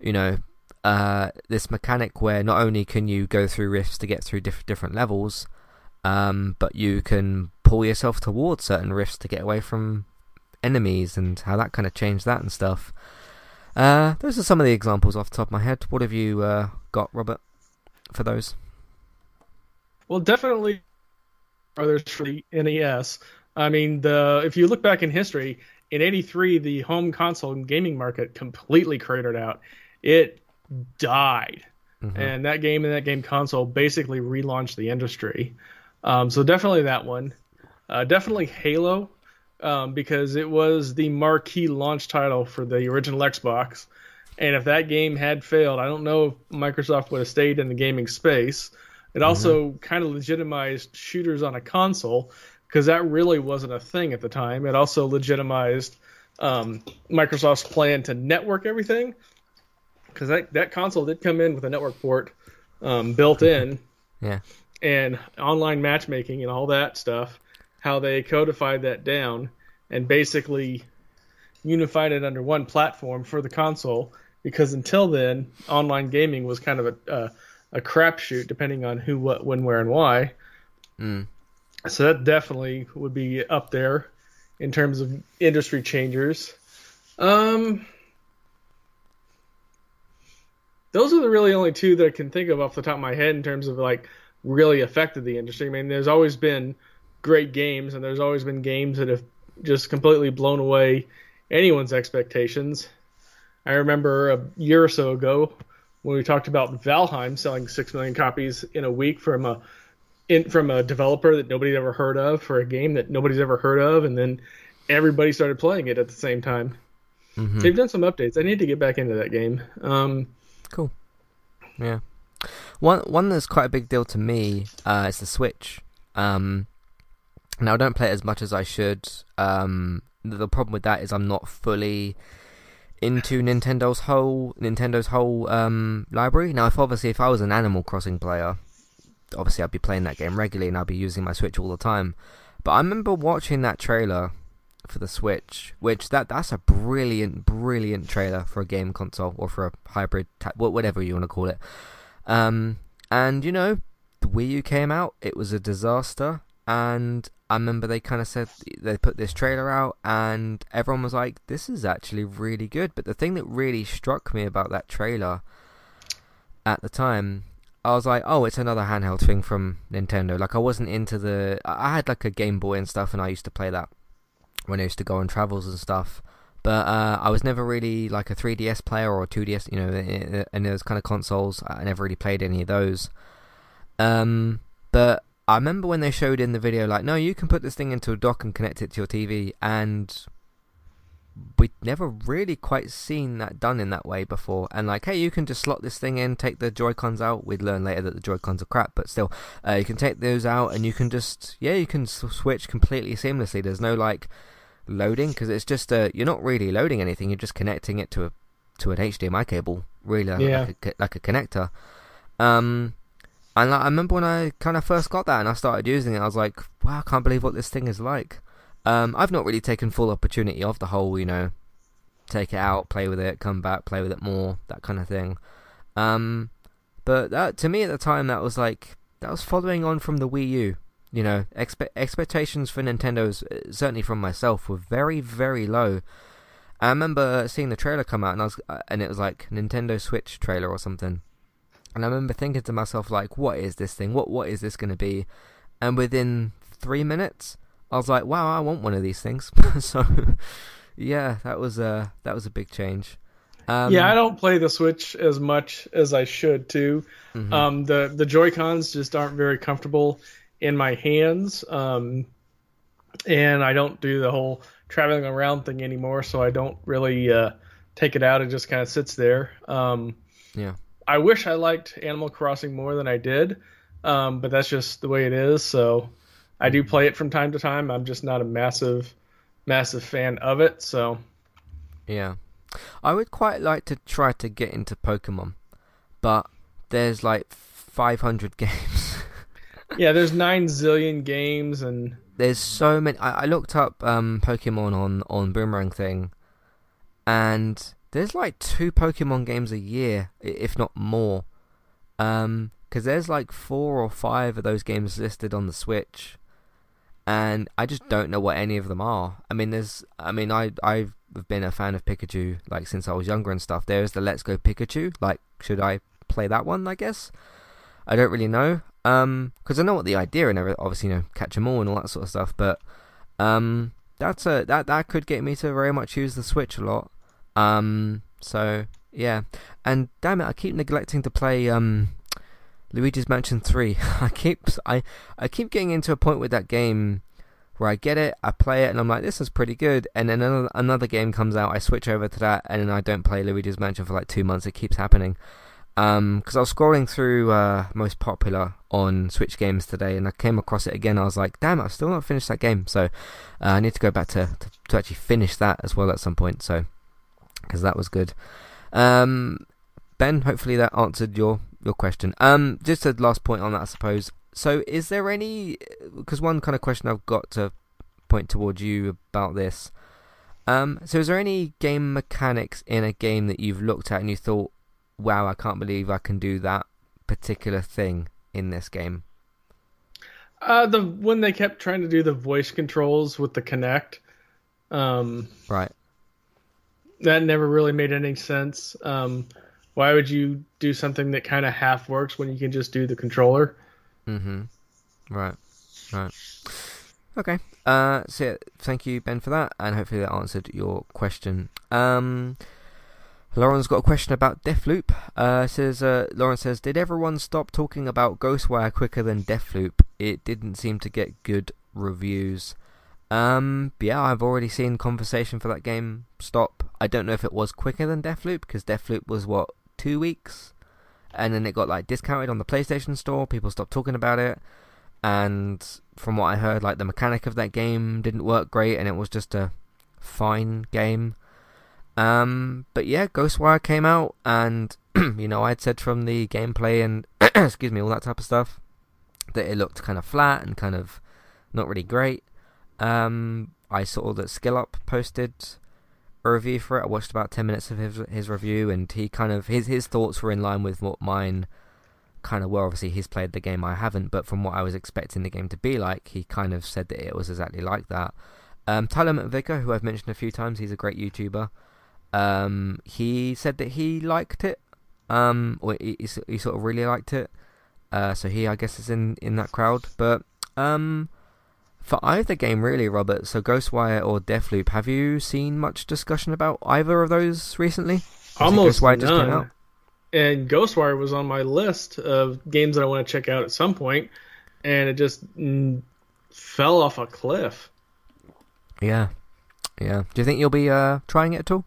you know uh, this mechanic where not only can you go through rifts to get through diff- different levels, um, but you can pull yourself towards certain rifts to get away from enemies and how that kind of changed that and stuff. Uh, those are some of the examples off the top of my head. What have you uh, got, Robert, for those? Well, definitely others for the NES. I mean, the if you look back in history, in '83, the home console gaming market completely cratered out. It died, mm-hmm. and that game and that game console basically relaunched the industry. Um, so definitely that one. Uh, definitely Halo um, because it was the marquee launch title for the original Xbox. And if that game had failed, I don't know if Microsoft would have stayed in the gaming space. It also mm-hmm. kind of legitimized shooters on a console because that really wasn't a thing at the time. It also legitimized um, Microsoft's plan to network everything because that, that console did come in with a network port um, built in. yeah. And online matchmaking and all that stuff how they codified that down and basically unified it under one platform for the console. Because until then, online gaming was kind of a a, a crapshoot, depending on who, what, when, where, and why. Mm. So that definitely would be up there in terms of industry changers. Um, those are the really only two that I can think of off the top of my head in terms of like really affected the industry. I mean, there's always been great games, and there's always been games that have just completely blown away anyone's expectations. I remember a year or so ago when we talked about Valheim selling six million copies in a week from a in, from a developer that nobody's ever heard of for a game that nobody's ever heard of, and then everybody started playing it at the same time. Mm-hmm. They've done some updates. I need to get back into that game. Um, cool. Yeah. One one that's quite a big deal to me uh, is the Switch. Um, now I don't play it as much as I should. Um, the problem with that is I'm not fully into Nintendo's whole Nintendo's whole um, library. Now, if obviously if I was an Animal Crossing player, obviously I'd be playing that game regularly and I'd be using my Switch all the time. But I remember watching that trailer for the Switch, which that that's a brilliant, brilliant trailer for a game console or for a hybrid, ta- whatever you want to call it. Um, and you know, the Wii U came out, it was a disaster, and I remember they kind of said they put this trailer out, and everyone was like, "This is actually really good." But the thing that really struck me about that trailer at the time I was like, oh, it's another handheld thing from Nintendo. Like, I wasn't into the. I had like a Game Boy and stuff, and I used to play that when I used to go on travels and stuff. But uh, I was never really like a 3DS player or a 2DS, you know, and those kind of consoles. I never really played any of those. Um, but I remember when they showed in the video, like, no, you can put this thing into a dock and connect it to your TV, and we'd never really quite seen that done in that way before. And like, hey, you can just slot this thing in, take the Joy Cons out. We'd learn later that the Joy Cons are crap, but still, uh, you can take those out and you can just, yeah, you can switch completely seamlessly. There's no like loading because it's just uh, you're not really loading anything. You're just connecting it to a to an HDMI cable, really, like, yeah. like, a, like a connector. Um, and like, I remember when I kind of first got that and I started using it, I was like, wow, I can't believe what this thing is like. Um, I've not really taken full opportunity of the whole, you know, take it out, play with it, come back, play with it more, that kind of thing. Um, but that to me at the time, that was like that was following on from the Wii U. You know, expe- expectations for Nintendo's certainly from myself were very, very low. I remember seeing the trailer come out, and I was, uh, and it was like Nintendo Switch trailer or something. And I remember thinking to myself, like, what is this thing? What what is this going to be? And within three minutes, I was like, wow, I want one of these things. (laughs) so, yeah, that was a that was a big change. Um, yeah, I don't play the Switch as much as I should too. Mm-hmm. Um, the the Joy Cons just aren't very comfortable in my hands, um, and I don't do the whole traveling around thing anymore. So I don't really uh, take it out. It just kind of sits there. Um, yeah. I wish I liked Animal Crossing more than I did, um, but that's just the way it is. So I do play it from time to time. I'm just not a massive, massive fan of it. So, yeah, I would quite like to try to get into Pokemon, but there's like 500 (laughs) games. yeah, there's nine zillion games, and there's so many. I, I looked up um, Pokemon on on Boomerang thing, and there's like two Pokemon games a year, if not more. Um, because there's like four or five of those games listed on the Switch, and I just don't know what any of them are. I mean, there's, I mean, I I've been a fan of Pikachu like since I was younger and stuff. There's the Let's Go Pikachu. Like, should I play that one? I guess I don't really know. Um, because I know what the idea and. Obviously, you know, catch them all and all that sort of stuff. But um, that's a that that could get me to very much use the Switch a lot. Um, so yeah, and damn it, I keep neglecting to play um Luigi's Mansion 3. (laughs) I keep I I keep getting into a point with that game where I get it, I play it, and I'm like, this is pretty good. And then another, another game comes out, I switch over to that, and then I don't play Luigi's Mansion for like two months. It keeps happening. Because um, I was scrolling through uh, most popular on Switch games today, and I came across it again. I was like, damn, I've still not finished that game. So uh, I need to go back to, to, to actually finish that as well at some point. So because that was good. Um, ben, hopefully that answered your your question. Um, just a last point on that, I suppose. So, is there any? Because one kind of question I've got to point towards you about this. Um, so is there any game mechanics in a game that you've looked at and you thought, "Wow, I can't believe I can do that particular thing in this game"? Uh, the when they kept trying to do the voice controls with the Kinect. Um, right. That never really made any sense. Um, why would you do something that kind of half works when you can just do the controller? Mm-hmm. Right. Right. Okay. Uh, so yeah, thank you, Ben, for that, and hopefully that answered your question. Um, Lauren's got a question about Deathloop. Uh, says uh, Lauren says, did everyone stop talking about Ghostwire quicker than Deathloop? It didn't seem to get good reviews. Um, yeah, I've already seen conversation for that game stop. I don't know if it was quicker than Deathloop because Deathloop was what two weeks, and then it got like discounted on the PlayStation Store. People stopped talking about it, and from what I heard, like the mechanic of that game didn't work great, and it was just a fine game. Um, but yeah, Ghostwire came out, and (clears throat) you know I'd said from the gameplay and (clears throat) excuse me, all that type of stuff, that it looked kind of flat and kind of not really great. Um, I saw that Skill Up posted a review for it. I watched about ten minutes of his his review, and he kind of his his thoughts were in line with what mine kind of were. Obviously, he's played the game, I haven't, but from what I was expecting the game to be like, he kind of said that it was exactly like that. Um, Tyler McVicker, who I've mentioned a few times, he's a great YouTuber. Um, he said that he liked it. Um, or he, he, sort of really liked it. Uh, so he, I guess, is in in that crowd. But um, for either game, really, Robert. So Ghostwire or Deathloop, have you seen much discussion about either of those recently? Almost Ghostwire none. Just came out? And Ghostwire was on my list of games that I want to check out at some point, and it just mm, fell off a cliff. Yeah, yeah. Do you think you'll be uh, trying it at all?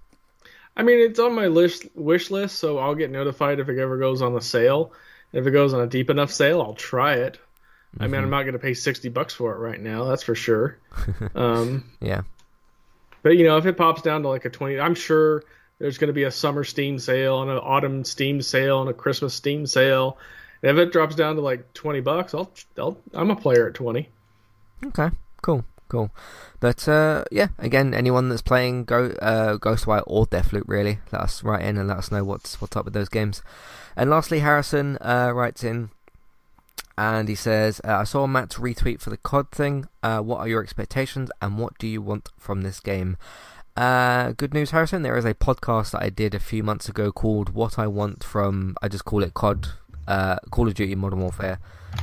I mean, it's on my list wish list, so I'll get notified if it ever goes on the sale. If it goes on a deep enough sale, I'll try it. Mm-hmm. I mean, I'm mm-hmm. not going to pay sixty bucks for it right now. That's for sure. (laughs) um, yeah. But you know, if it pops down to like a twenty, I'm sure there's going to be a summer Steam sale and an autumn Steam sale and a Christmas Steam sale. And if it drops down to like twenty bucks, I'll, I'll I'm a player at twenty. Okay, cool, cool. But uh, yeah, again, anyone that's playing Go uh, Ghostwire or Deathloop, really, let us write in and let us know what's what's up with those games. And lastly, Harrison uh, writes in and he says, uh, I saw Matt's retweet for the COD thing. Uh, what are your expectations and what do you want from this game? Uh, good news, Harrison. There is a podcast that I did a few months ago called What I Want from, I just call it COD, uh, Call of Duty Modern Warfare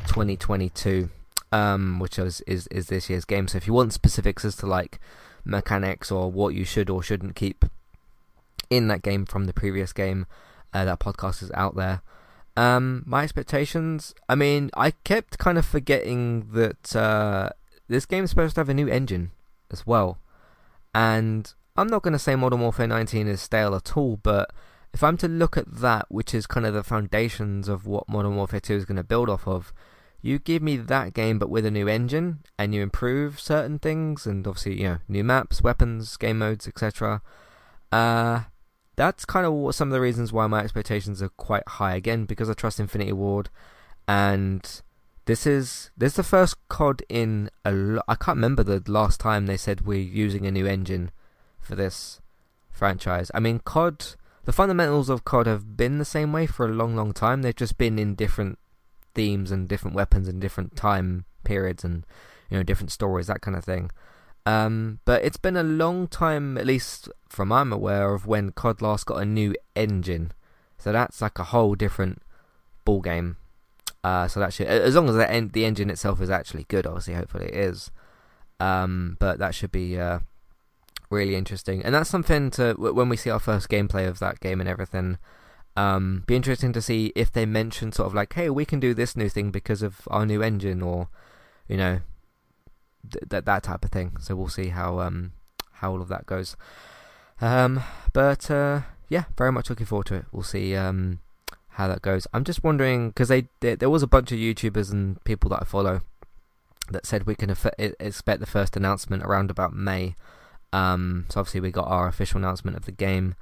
2022, um, which is, is, is this year's game. So if you want specifics as to like mechanics or what you should or shouldn't keep in that game from the previous game, uh, that podcast is out there. Um, my expectations. I mean, I kept kind of forgetting that uh, this game is supposed to have a new engine as well, and I'm not going to say Modern Warfare 19 is stale at all, but if I'm to look at that, which is kind of the foundations of what Modern Warfare 2 is going to build off of, you give me that game but with a new engine, and you improve certain things, and obviously, you know, new maps, weapons, game modes, etc. Uh, that's kind of some of the reasons why my expectations are quite high again because I trust Infinity Ward, and this is this is the first COD in a lo- I can't remember the last time they said we're using a new engine for this franchise. I mean, COD the fundamentals of COD have been the same way for a long, long time. They've just been in different themes and different weapons and different time periods and you know different stories, that kind of thing. Um, but it's been a long time, at least from I'm aware of, when COD last got a new engine. So that's like a whole different ball game. Uh, so that should, as long as the, en- the engine itself is actually good, obviously, hopefully it is. Um, but that should be uh, really interesting, and that's something to when we see our first gameplay of that game and everything. Um, be interesting to see if they mention sort of like, hey, we can do this new thing because of our new engine, or you know, that that type of thing. So we'll see how um how all of that goes. Um, but uh, yeah, very much looking forward to it. We'll see um how that goes. I'm just wondering because they, they, there was a bunch of YouTubers and people that I follow that said we can expect the first announcement around about May. Um, so obviously we got our official announcement of the game.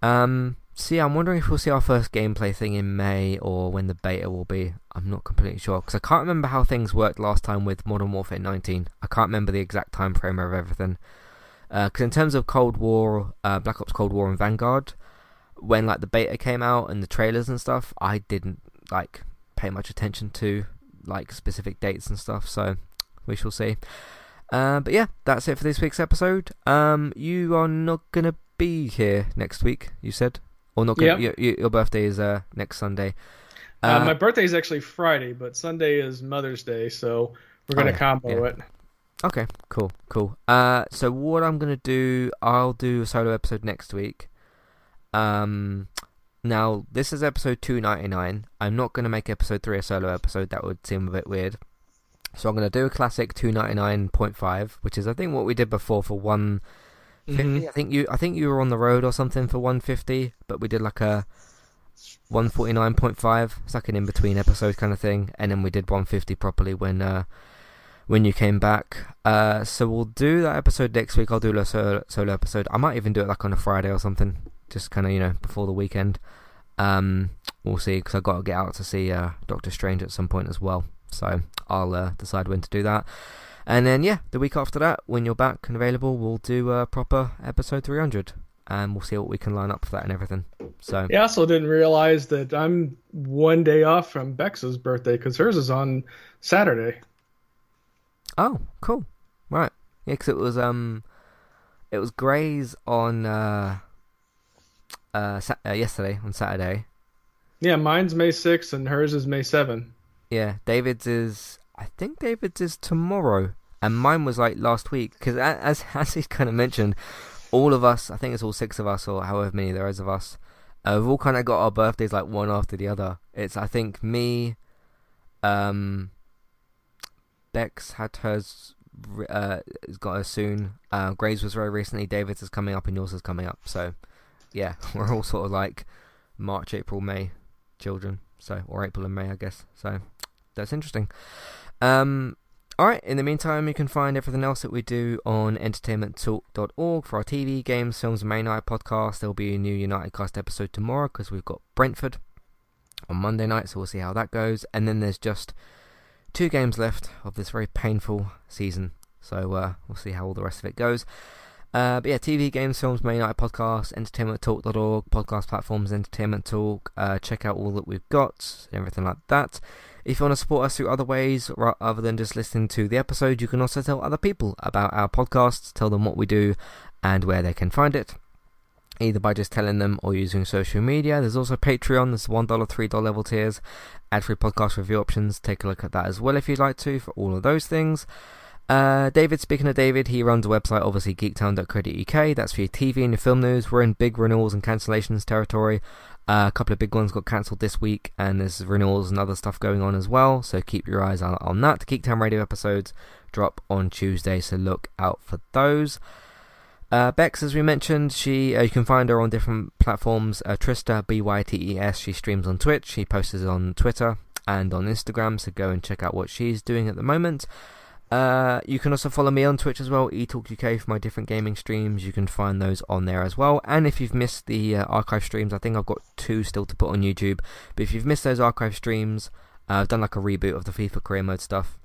Um, See, I'm wondering if we'll see our first gameplay thing in May or when the beta will be. I'm not completely sure because I can't remember how things worked last time with Modern Warfare 19. I can't remember the exact time frame of everything. Because uh, in terms of Cold War, uh, Black Ops Cold War and Vanguard, when like the beta came out and the trailers and stuff, I didn't like pay much attention to like specific dates and stuff. So we shall see. Uh, but yeah, that's it for this week's episode. Um, you are not gonna be here next week. You said. Or not? Yep. Your, your, birthday is uh, next Sunday. Uh, uh, my birthday is actually Friday, but Sunday is Mother's Day, so we're gonna oh, yeah, combo yeah. it. Okay, cool, cool. Uh, so what I'm gonna do, I'll do a solo episode next week. Um, now this is episode two ninety nine. I'm not gonna make episode three a solo episode. That would seem a bit weird. So I'm gonna do a classic two ninety nine point five, which is I think what we did before for one 50 mm-hmm. I think you I think you were on the road or something for 150, but we did like a 149.5. It's like an in between episode kind of thing, and then we did 150 properly when uh, when you came back. Uh, so we'll do that episode next week. I'll do a solo, solo episode. I might even do it like on a Friday or something, just kind of you know before the weekend. Um, we'll see because I've got to get out to see uh, Doctor Strange at some point as well. So I'll uh, decide when to do that. And then yeah, the week after that, when you're back and available, we'll do a proper episode 300, and we'll see what we can line up for that and everything. So yeah, I also didn't realize that I'm one day off from Bex's birthday because hers is on Saturday. Oh, cool. Right. Yeah, because it was um, it was Gray's on uh, uh, sa- uh, yesterday on Saturday. Yeah, mine's May 6th and hers is May 7. Yeah, David's is I think David's is tomorrow, and mine was like last week because as (laughs) as he kind of mentioned, all of us, I think it's all six of us or however many there is of us, uh, we've all kind of got our birthdays like one after the other. It's I think me, um, Bex had hers, uh, got her soon. Uh, was very recently. David's is coming up, and yours is coming up. So, yeah, (laughs) we're all sort of like March, April, May children. So, or April and May, I guess. So, that's interesting. Um, Alright, in the meantime, you can find everything else that we do on entertainmenttalk.org for our TV, games, films, and main night podcast. There'll be a new United Cast episode tomorrow because we've got Brentford on Monday night, so we'll see how that goes. And then there's just two games left of this very painful season, so uh, we'll see how all the rest of it goes. Uh, but yeah, TV, games, films, main night podcast, entertainmenttalk.org, podcast platforms, entertainment talk. Uh, check out all that we've got, everything like that. If you want to support us through other ways other than just listening to the episode, you can also tell other people about our podcast, tell them what we do and where they can find it. Either by just telling them or using social media. There's also Patreon, there's $1, $3 level tiers, ad free podcast review options. Take a look at that as well if you'd like to for all of those things. Uh, David, speaking of David, he runs a website, obviously geektown.co.uk. That's for your TV and your film news. We're in big renewals and cancellations territory. Uh, a couple of big ones got cancelled this week, and there's renewals and other stuff going on as well. So keep your eyes on, on that. Geektown Radio episodes drop on Tuesday, so look out for those. Uh, Bex, as we mentioned, she uh, you can find her on different platforms. Uh, Trista B Y T E S. She streams on Twitch. She posts on Twitter and on Instagram. So go and check out what she's doing at the moment. Uh, you can also follow me on Twitch as well, eTalkUK for my different gaming streams. You can find those on there as well. And if you've missed the uh, archive streams, I think I've got two still to put on YouTube. But if you've missed those archive streams, uh, I've done like a reboot of the FIFA career mode stuff,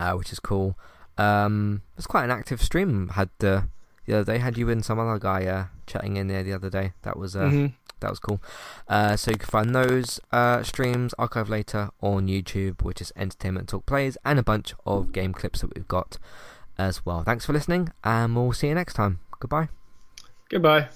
uh, which is cool. Um, it's quite an active stream. Had uh, the other day had you and some other guy uh, chatting in there the other day. That was mm-hmm. That was cool. Uh, so you can find those uh, streams archived later on YouTube, which is Entertainment Talk Plays, and a bunch of game clips that we've got as well. Thanks for listening, and we'll see you next time. Goodbye. Goodbye.